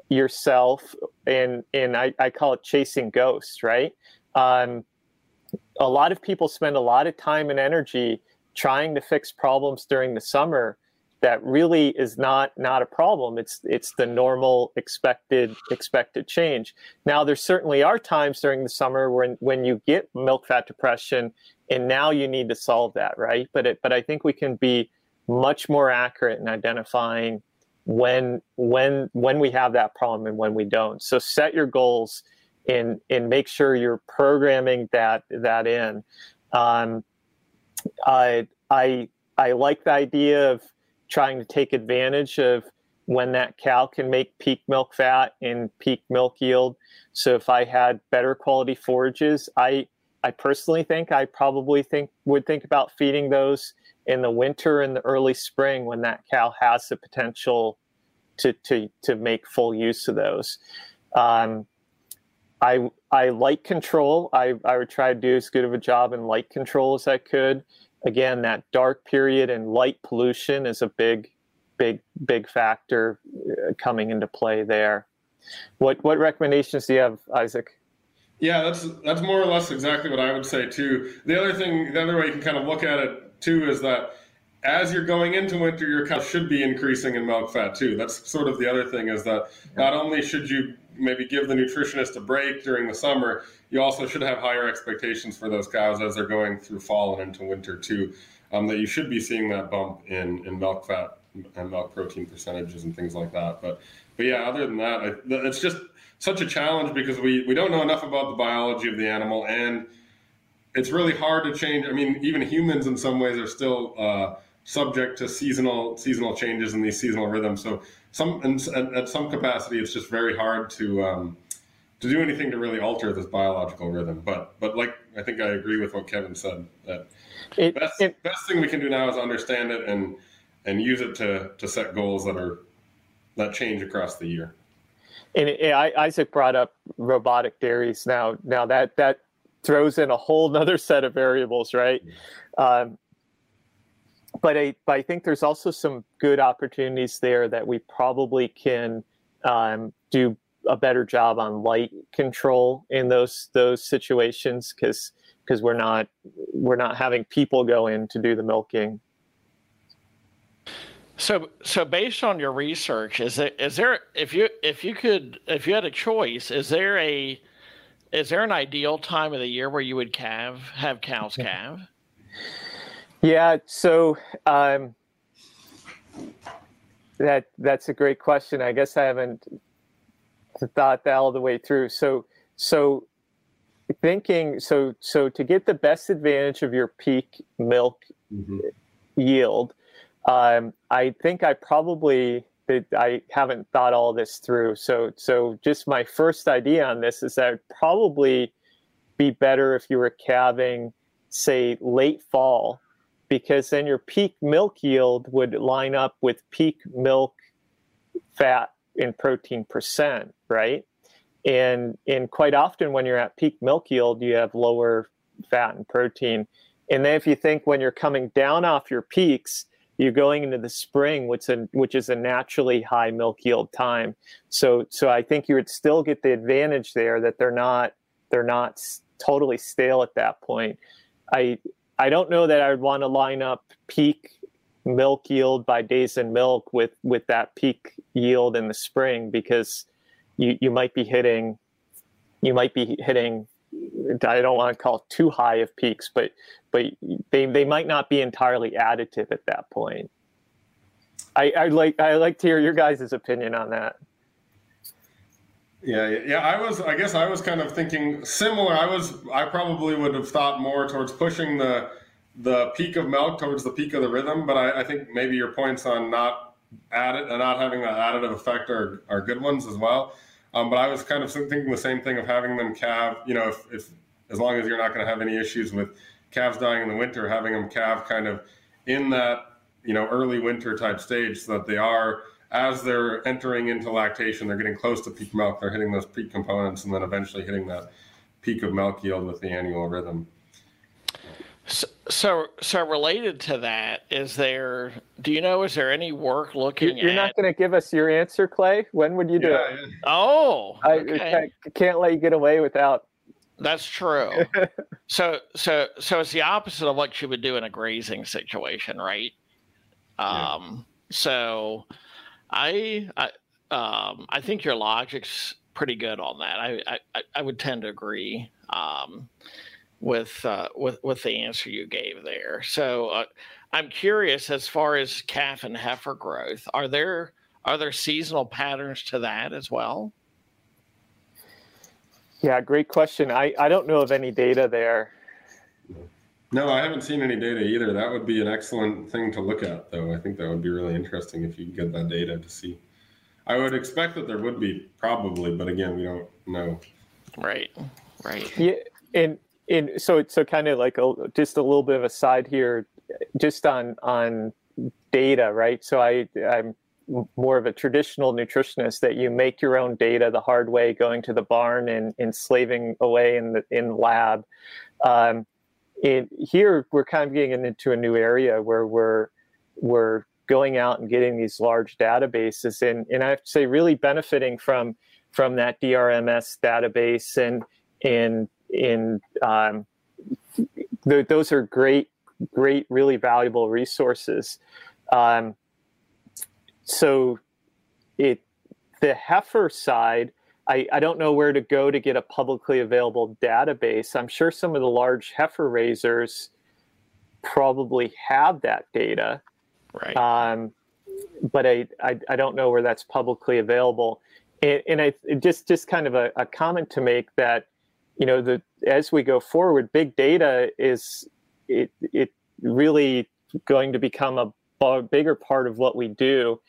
yourself and and I, I call it chasing ghosts, right? Um, a lot of people spend a lot of time and energy trying to fix problems during the summer that really is not not a problem it's it's the normal expected expected change now there certainly are times during the summer when when you get milk fat depression and now you need to solve that right but it, but i think we can be much more accurate in identifying when when when we have that problem and when we don't so set your goals and and make sure you're programming that that in. Um, I I I like the idea of trying to take advantage of when that cow can make peak milk fat and peak milk yield. So if I had better quality forages, I I personally think I probably think would think about feeding those in the winter and the early spring when that cow has the potential to to to make full use of those. Um, I I light control. I I would try to do as good of a job in light control as I could. Again, that dark period and light pollution is a big, big, big factor uh, coming into play there. What what recommendations do you have, Isaac?
Yeah, that's that's more or less exactly what I would say too. The other thing, the other way you can kind of look at it too is that as you're going into winter, your cow should be increasing in milk fat too. That's sort of the other thing is that not only should you maybe give the nutritionist a break during the summer, you also should have higher expectations for those cows as they're going through fall and into winter too. Um, that you should be seeing that bump in, in milk fat and milk protein percentages and things like that. But but yeah, other than that, I, it's just such a challenge because we we don't know enough about the biology of the animal and it's really hard to change. I mean, even humans in some ways are still uh, subject to seasonal seasonal changes in these seasonal rhythms. So some and at some capacity, it's just very hard to um, to do anything to really alter this biological rhythm. But but like I think I agree with what Kevin said that it, best it, best thing we can do now is understand it and and use it to to set goals that are that change across the year.
And it, Isaac brought up robotic dairies. Now now that that throws in a whole other set of variables, right? Um, but I, but I think there's also some good opportunities there that we probably can um, do a better job on light control in those those situations because because we're not we're not having people go in to do the milking.
So so based on your research, is there is there if you if you could if you had a choice, is there a is there an ideal time of the year where you would calve have cows calve?
Yeah, so um, that that's a great question. I guess I haven't thought that all the way through. So so thinking so so to get the best advantage of your peak milk mm-hmm. yield, um, I think I probably I haven't thought all this through. So so just my first idea on this is that probably be better if you were calving, say late fall because then your peak milk yield would line up with peak milk fat and protein percent, right? And and quite often when you're at peak milk yield, you have lower fat and protein. And then if you think when you're coming down off your peaks, you're going into the spring, which a, which is a naturally high milk yield time. So so I think you would still get the advantage there that they're not they're not totally stale at that point. I I don't know that I would want to line up peak milk yield by days in milk with with that peak yield in the spring because you you might be hitting you might be hitting I don't want to call too high of peaks, but but they they might not be entirely additive at that point. I, I like I like to hear your guys' opinion on that.
Yeah, yeah. I was. I guess I was kind of thinking similar. I was. I probably would have thought more towards pushing the the peak of milk towards the peak of the rhythm. But I, I think maybe your points on not added not having that additive effect are are good ones as well. Um, but I was kind of thinking the same thing of having them calve. You know, if, if as long as you're not going to have any issues with calves dying in the winter, having them calve kind of in that you know early winter type stage, so that they are as they're entering into lactation, they're getting close to peak milk. They're hitting those peak components, and then eventually hitting that peak of milk yield with the annual rhythm.
So, so, related to that, is there? Do you know? Is there any work looking?
You're,
you're
not going to give us your answer, Clay. When would you do yeah,
it? Yeah. Oh,
okay. I, I can't let you get away without.
That's true. so, so, so it's the opposite of what you would do in a grazing situation, right? Um. So I I um, I think your logic's pretty good on that. I I, I would tend to agree um, with uh, with with the answer you gave there. So uh, I'm curious as far as calf and heifer growth. Are there are there seasonal patterns to that as well?
Yeah, great question. I, I don't know of any data there.
No, I haven't seen any data either. That would be an excellent thing to look at, though. I think that would be really interesting if you could get that data to see. I would expect that there would be probably, but again, we don't know.
Right, right.
Yeah, and and so so kind of like a, just a little bit of a side here, just on on data, right? So I I'm more of a traditional nutritionist that you make your own data the hard way, going to the barn and, and slaving away in the in lab. Um, here we're kind of getting into a new area where we're we're going out and getting these large databases and, and I have to say really benefiting from from that DRMS database and and in um, th- those are great great really valuable resources um, so it the heifer side I, I don't know where to go to get a publicly available database. I'm sure some of the large heifer raisers probably have that data.
Right.
Um, but I, I, I, don't know where that's publicly available. And, and I just just kind of a, a comment to make that, you know, the as we go forward, big data is it it really going to become a bigger part of what we do,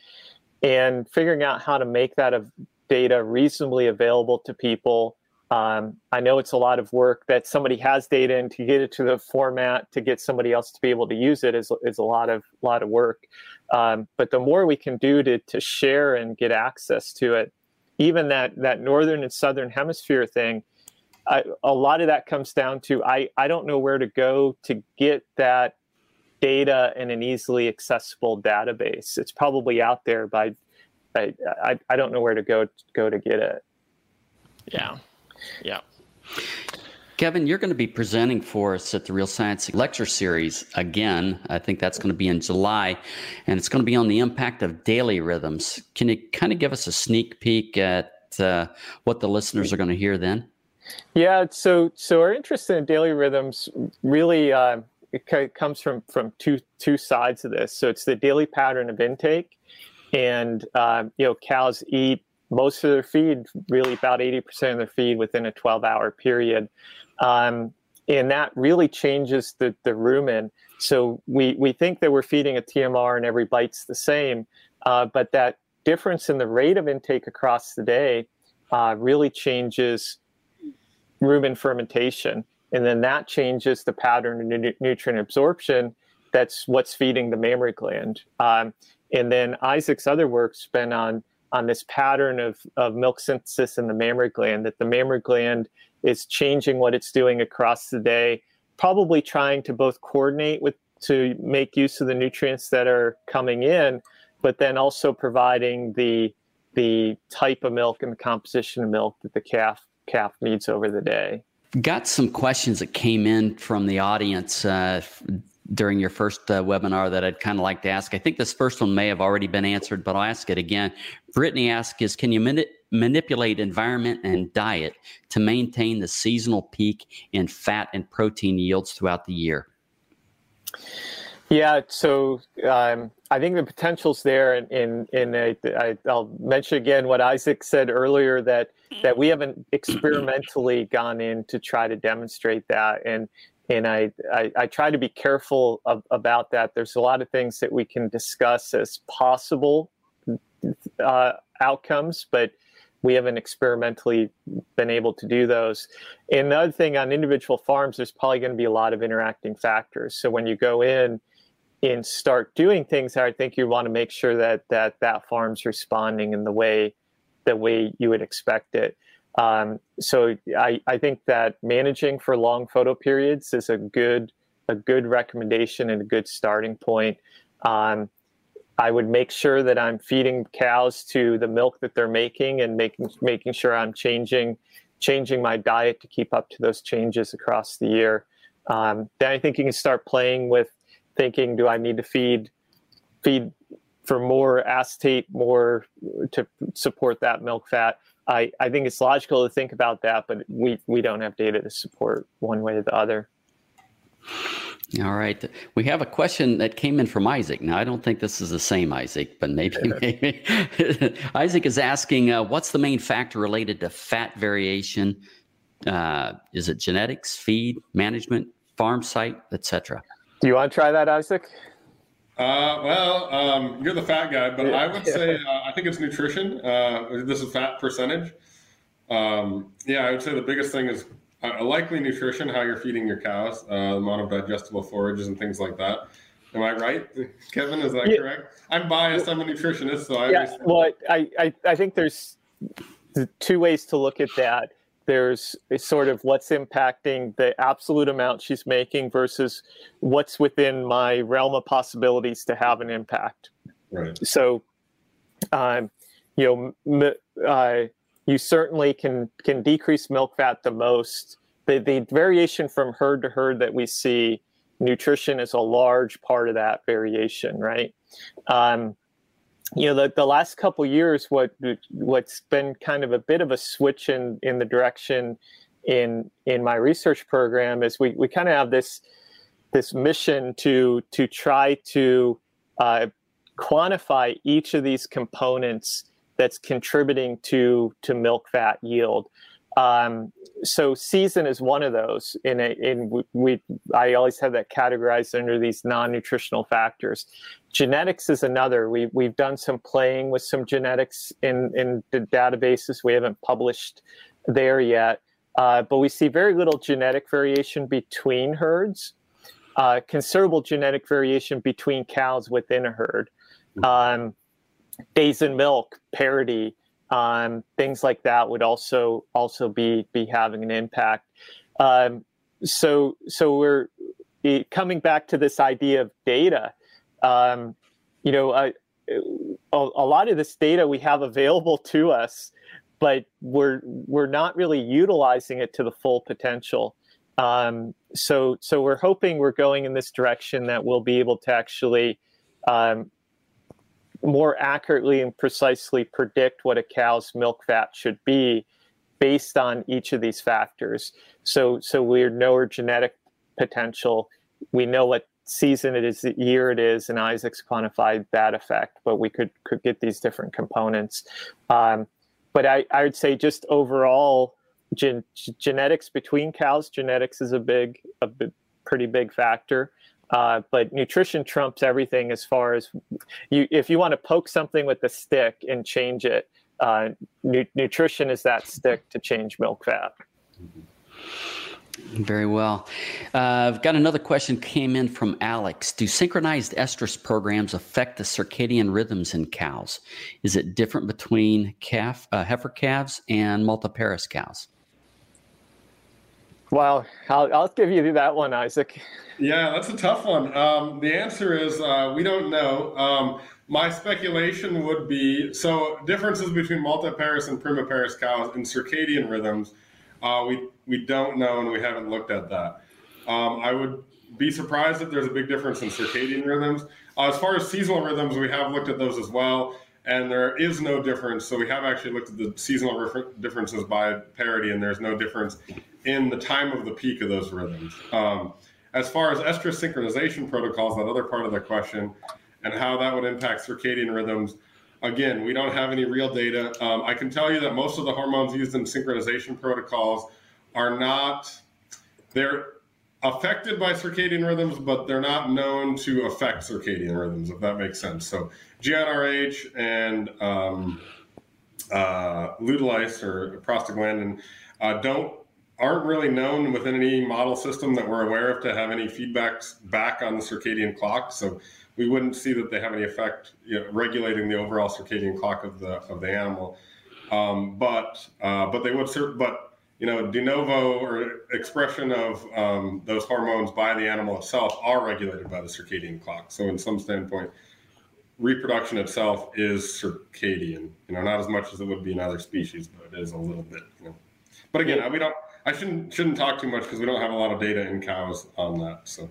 and figuring out how to make that of data reasonably available to people. Um, I know it's a lot of work that somebody has data and to get it to the format to get somebody else to be able to use it is, is a lot of lot of work. Um, but the more we can do to, to share and get access to it, even that that northern and southern hemisphere thing, I, a lot of that comes down to I, I don't know where to go to get that data in an easily accessible database. It's probably out there, but I, I, I don't know where to go go to get it.
Yeah, yeah.
Kevin, you're going to be presenting for us at the Real Science Lecture Series again. I think that's going to be in July, and it's going to be on the impact of daily rhythms. Can you kind of give us a sneak peek at uh, what the listeners are going to hear then?
Yeah, so so our interest in daily rhythms really uh, comes from from two two sides of this. So it's the daily pattern of intake, and uh, you know cows eat most of their feed, really about 80% of their feed within a 12 hour period. Um, and that really changes the, the rumen. So we, we think that we're feeding a TMR and every bite's the same, uh, but that difference in the rate of intake across the day uh, really changes rumen fermentation. And then that changes the pattern of nu- nutrient absorption. That's what's feeding the mammary gland. Um, and then Isaac's other work's been on on this pattern of, of milk synthesis in the mammary gland, that the mammary gland is changing what it's doing across the day, probably trying to both coordinate with to make use of the nutrients that are coming in, but then also providing the the type of milk and the composition of milk that the calf calf needs over the day.
Got some questions that came in from the audience uh, during your first uh, webinar that I'd kind of like to ask. I think this first one may have already been answered, but I'll ask it again. Brittany asks is can you mani- manipulate environment and diet to maintain the seasonal peak in fat and protein yields throughout the year?
Yeah, so um, I think the potential's there, and in, in, in I, will mention again what Isaac said earlier that that we haven't experimentally gone in to try to demonstrate that, and and I, I, I, try to be careful of, about that. There's a lot of things that we can discuss as possible uh, outcomes, but we haven't experimentally been able to do those. And the other thing on individual farms, there's probably going to be a lot of interacting factors. So when you go in and start doing things, I think you want to make sure that that that farm's responding in the way the way you would expect it. Um, so I, I think that managing for long photo periods is a good a good recommendation and a good starting point. Um, I would make sure that I'm feeding cows to the milk that they're making and making making sure I'm changing changing my diet to keep up to those changes across the year. Um, then I think you can start playing with thinking, do I need to feed feed for more acetate, more to support that milk fat? I, I think it's logical to think about that, but we, we don't have data to support one way or the other.
All right. We have a question that came in from Isaac. Now, I don't think this is the same Isaac, but maybe, maybe. Isaac is asking uh, what's the main factor related to fat variation? Uh, is it genetics, feed, management, farm site, etc.?
Do you want to try that, Isaac?
Uh, well, um, you're the fat guy, but I would say uh, I think it's nutrition. Uh, this is fat percentage. Um, yeah, I would say the biggest thing is uh, likely nutrition, how you're feeding your cows, uh, the amount of digestible forages and things like that. Am I right, Kevin? Is that yeah. correct? I'm biased. I'm a nutritionist, so I.
Yeah. Well, I, I I think there's two ways to look at that. There's a sort of what's impacting the absolute amount she's making versus what's within my realm of possibilities to have an impact.
Right.
So, um, you know, uh, you certainly can can decrease milk fat the most. The the variation from herd to herd that we see, nutrition is a large part of that variation, right? Um, you know, the, the last couple years, what what's been kind of a bit of a switch in in the direction in in my research program is we we kind of have this this mission to to try to uh, quantify each of these components that's contributing to to milk fat yield. Um, so season is one of those. In a, in we, I always have that categorized under these non-nutritional factors. Genetics is another. We we've done some playing with some genetics in in the databases. We haven't published there yet, uh, but we see very little genetic variation between herds. Uh, considerable genetic variation between cows within a herd. Mm-hmm. Um, days in milk parity um, things like that would also also be be having an impact. Um, so so we're coming back to this idea of data. Um, you know, a, a, lot of this data we have available to us, but we're we're not really utilizing it to the full potential. Um, so so we're hoping we're going in this direction that we'll be able to actually um, more accurately and precisely predict what a cow's milk fat should be based on each of these factors. So, so we know our genetic potential. We know what season it is, year it is, and Isaac's quantified that effect. But we could could get these different components. Um, but I, I would say just overall, gen- genetics between cows, genetics is a big, a pretty big factor. Uh, but nutrition trumps everything as far as you. If you want to poke something with a stick and change it, uh, nu- nutrition is that stick to change milk fat.
Very well. Uh, I've got another question came in from Alex. Do synchronized estrus programs affect the circadian rhythms in cows? Is it different between calf uh, heifer calves and multiparous cows?
Well, I'll, I'll give you that one, Isaac.
Yeah, that's a tough one. Um, the answer is uh, we don't know. Um, my speculation would be so differences between multiparous and primiparous cows in circadian rhythms. Uh, we we don't know, and we haven't looked at that. Um, I would be surprised if there's a big difference in circadian rhythms. Uh, as far as seasonal rhythms, we have looked at those as well, and there is no difference. So we have actually looked at the seasonal differences by parity, and there's no difference in the time of the peak of those rhythms. Um, as far as estrus synchronization protocols, that other part of the question, and how that would impact circadian rhythms, again, we don't have any real data. Um, I can tell you that most of the hormones used in synchronization protocols are not, they're affected by circadian rhythms, but they're not known to affect circadian rhythms, if that makes sense. So GnRH and um, uh, or prostaglandin uh, don't aren't really known within any model system that we're aware of to have any feedbacks back on the circadian clock. So we wouldn't see that they have any effect you know, regulating the overall circadian clock of the of the animal. Um, but uh, but they would but you know de novo or expression of um, those hormones by the animal itself are regulated by the circadian clock. So in some standpoint, reproduction itself is circadian. You know, not as much as it would be in other species, but it is a little bit. You know. But again, we don't I shouldn't shouldn't talk too much because we don't have a lot of data in cows on that. So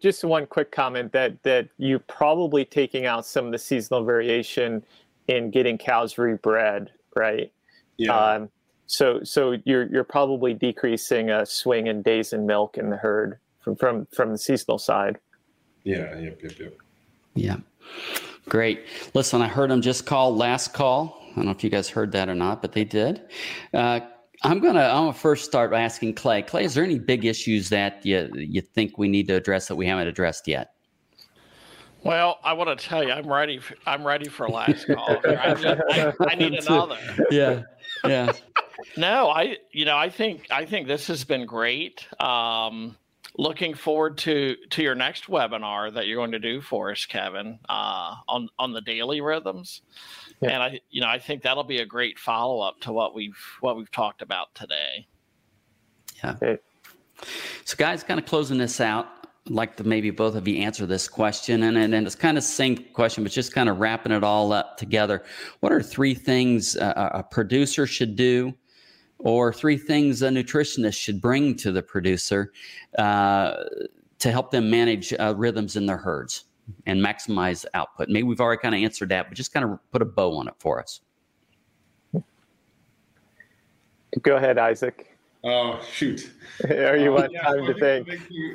just one quick comment that that you're probably taking out some of the seasonal variation in getting cows rebred, right?
Yeah. Um,
so so you're you're probably decreasing a swing in days in milk in the herd from from from the seasonal side.
Yeah. Yep. Yep. Yep.
Yeah. Great. Listen, I heard them just call last call. I don't know if you guys heard that or not, but they did. Uh, I'm gonna I'm gonna first start by asking Clay. Clay, is there any big issues that you you think we need to address that we haven't addressed yet?
Well, I want to tell you, I'm ready. For, I'm ready for last call. I need, I, I need another.
Yeah, yeah.
no, I you know I think I think this has been great. Um, looking forward to to your next webinar that you're going to do for us, Kevin, uh, on on the daily rhythms. Yeah. And I, you know, I think that'll be a great follow up to what we've what we've talked about today.
Yeah. Okay. So, guys, kind of closing this out, I'd like to maybe both of you answer this question, and and, and it's kind of same question, but just kind of wrapping it all up together. What are three things a, a producer should do? Or three things a nutritionist should bring to the producer uh, to help them manage uh, rhythms in their herds and maximize output. Maybe we've already kind of answered that, but just kind of put a bow on it for us.
Go ahead, Isaac.
Oh shoot!
Are you uh, want yeah, time so to think?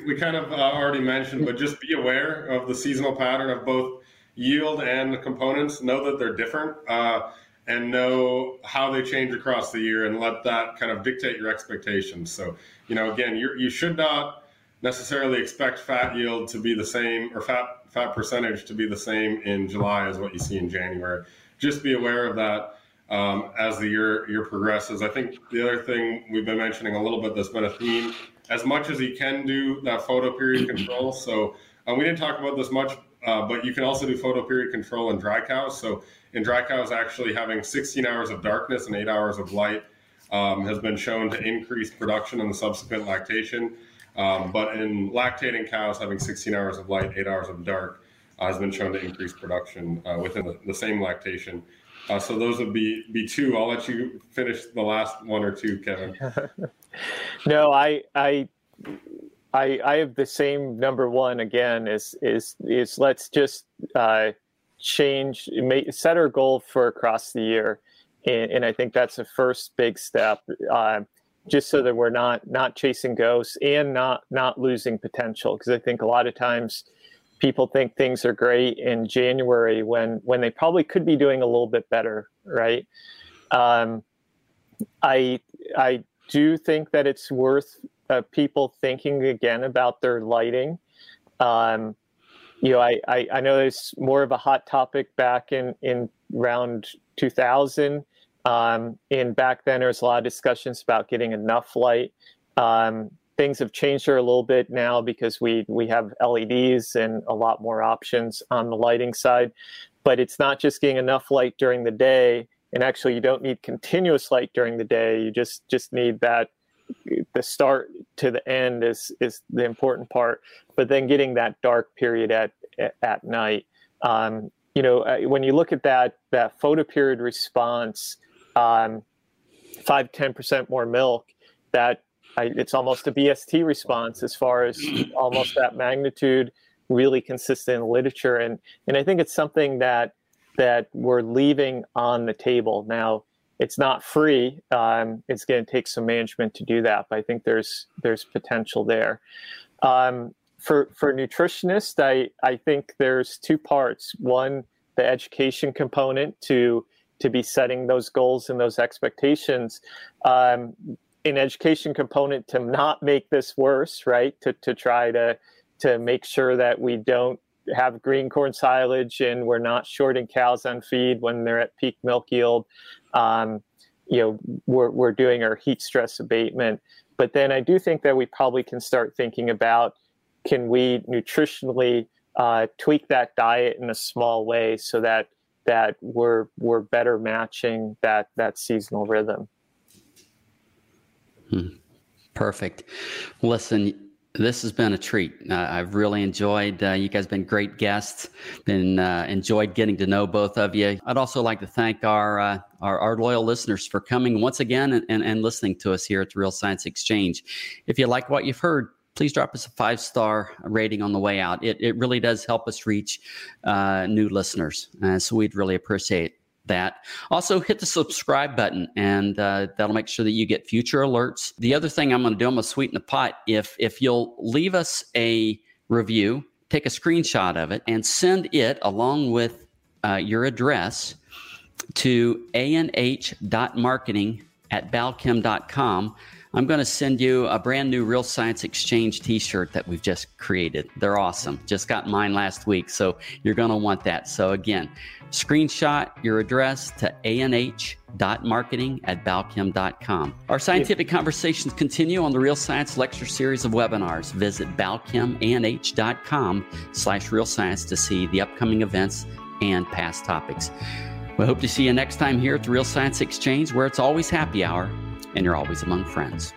We kind of uh, already mentioned, but just be aware of the seasonal pattern of both yield and the components. Know that they're different. Uh, and know how they change across the year and let that kind of dictate your expectations. So, you know, again, you you should not necessarily expect fat yield to be the same or fat fat percentage to be the same in July as what you see in January. Just be aware of that um, as the year year progresses. I think the other thing we've been mentioning a little bit that's been a theme, as much as you can do that photo period control. So uh, we didn't talk about this much, uh, but you can also do photo period control in dry cows. So in dry cows actually having 16 hours of darkness and eight hours of light um, has been shown to increase production and the subsequent lactation. Um, but in lactating cows, having 16 hours of light, eight hours of dark uh, has been shown to increase production uh, within the, the, same lactation. Uh, so those would be be two. I'll let you finish the last one or two, Kevin.
no, I I I I have the same number one again. Is is is let's just uh, change, make, set our goal for across the year, and, and I think that's the first big step. Uh, just so that we're not not chasing ghosts and not not losing potential, because I think a lot of times people think things are great in January when when they probably could be doing a little bit better, right? Um, I I do think that it's worth uh, people thinking again about their lighting. Um, you know, I, I, I know it's more of a hot topic back in, in around 2000. Um, and back then, there was a lot of discussions about getting enough light. Um, things have changed here a little bit now because we we have LEDs and a lot more options on the lighting side. But it's not just getting enough light during the day. And actually, you don't need continuous light during the day. You just just need that the start to the end is is the important part but then getting that dark period at at night. Um, you know uh, when you look at that that photoperiod response um, 5 10% more milk that I, it's almost a bst response as far as almost that magnitude really consistent in literature. And and i think it's something that that we're leaving on the table. Now it's not free. Um, it's going to take some management to do that, but I think there's there's potential there. Um, for for nutritionists, I I think there's two parts. One, the education component to to be setting those goals and those expectations. Um, an education component to not make this worse, right? To to try to to make sure that we don't have green corn silage and we're not shorting cows on feed when they're at peak milk yield um, you know, we're, we're doing our heat stress abatement. But then I do think that we probably can start thinking about can we nutritionally uh, tweak that diet in a small way so that that we're we're better matching that that seasonal rhythm.
Hmm. Perfect. Listen, this has been a treat. Uh, I've really enjoyed. Uh, you guys been great guests. Been uh, enjoyed getting to know both of you. I'd also like to thank our uh, our, our, loyal listeners for coming once again and, and, and, listening to us here at the Real Science Exchange. If you like what you've heard, please drop us a five star rating on the way out. It it really does help us reach uh, new listeners. Uh, so we'd really appreciate that. Also, hit the subscribe button, and uh, that'll make sure that you get future alerts. The other thing I'm going to do, I'm going to sweeten the pot. If if you'll leave us a review, take a screenshot of it, and send it along with uh, your address to anh.marketing at balchem.com. I'm going to send you a brand new Real Science Exchange t shirt that we've just created. They're awesome. Just got mine last week. So you're going to want that. So again, screenshot your address to anh.marketing at balchem.com. Our scientific conversations continue on the Real Science Lecture Series of webinars. Visit balchemanh.com slash real science to see the upcoming events and past topics. We hope to see you next time here at the Real Science Exchange, where it's always happy hour and you're always among friends.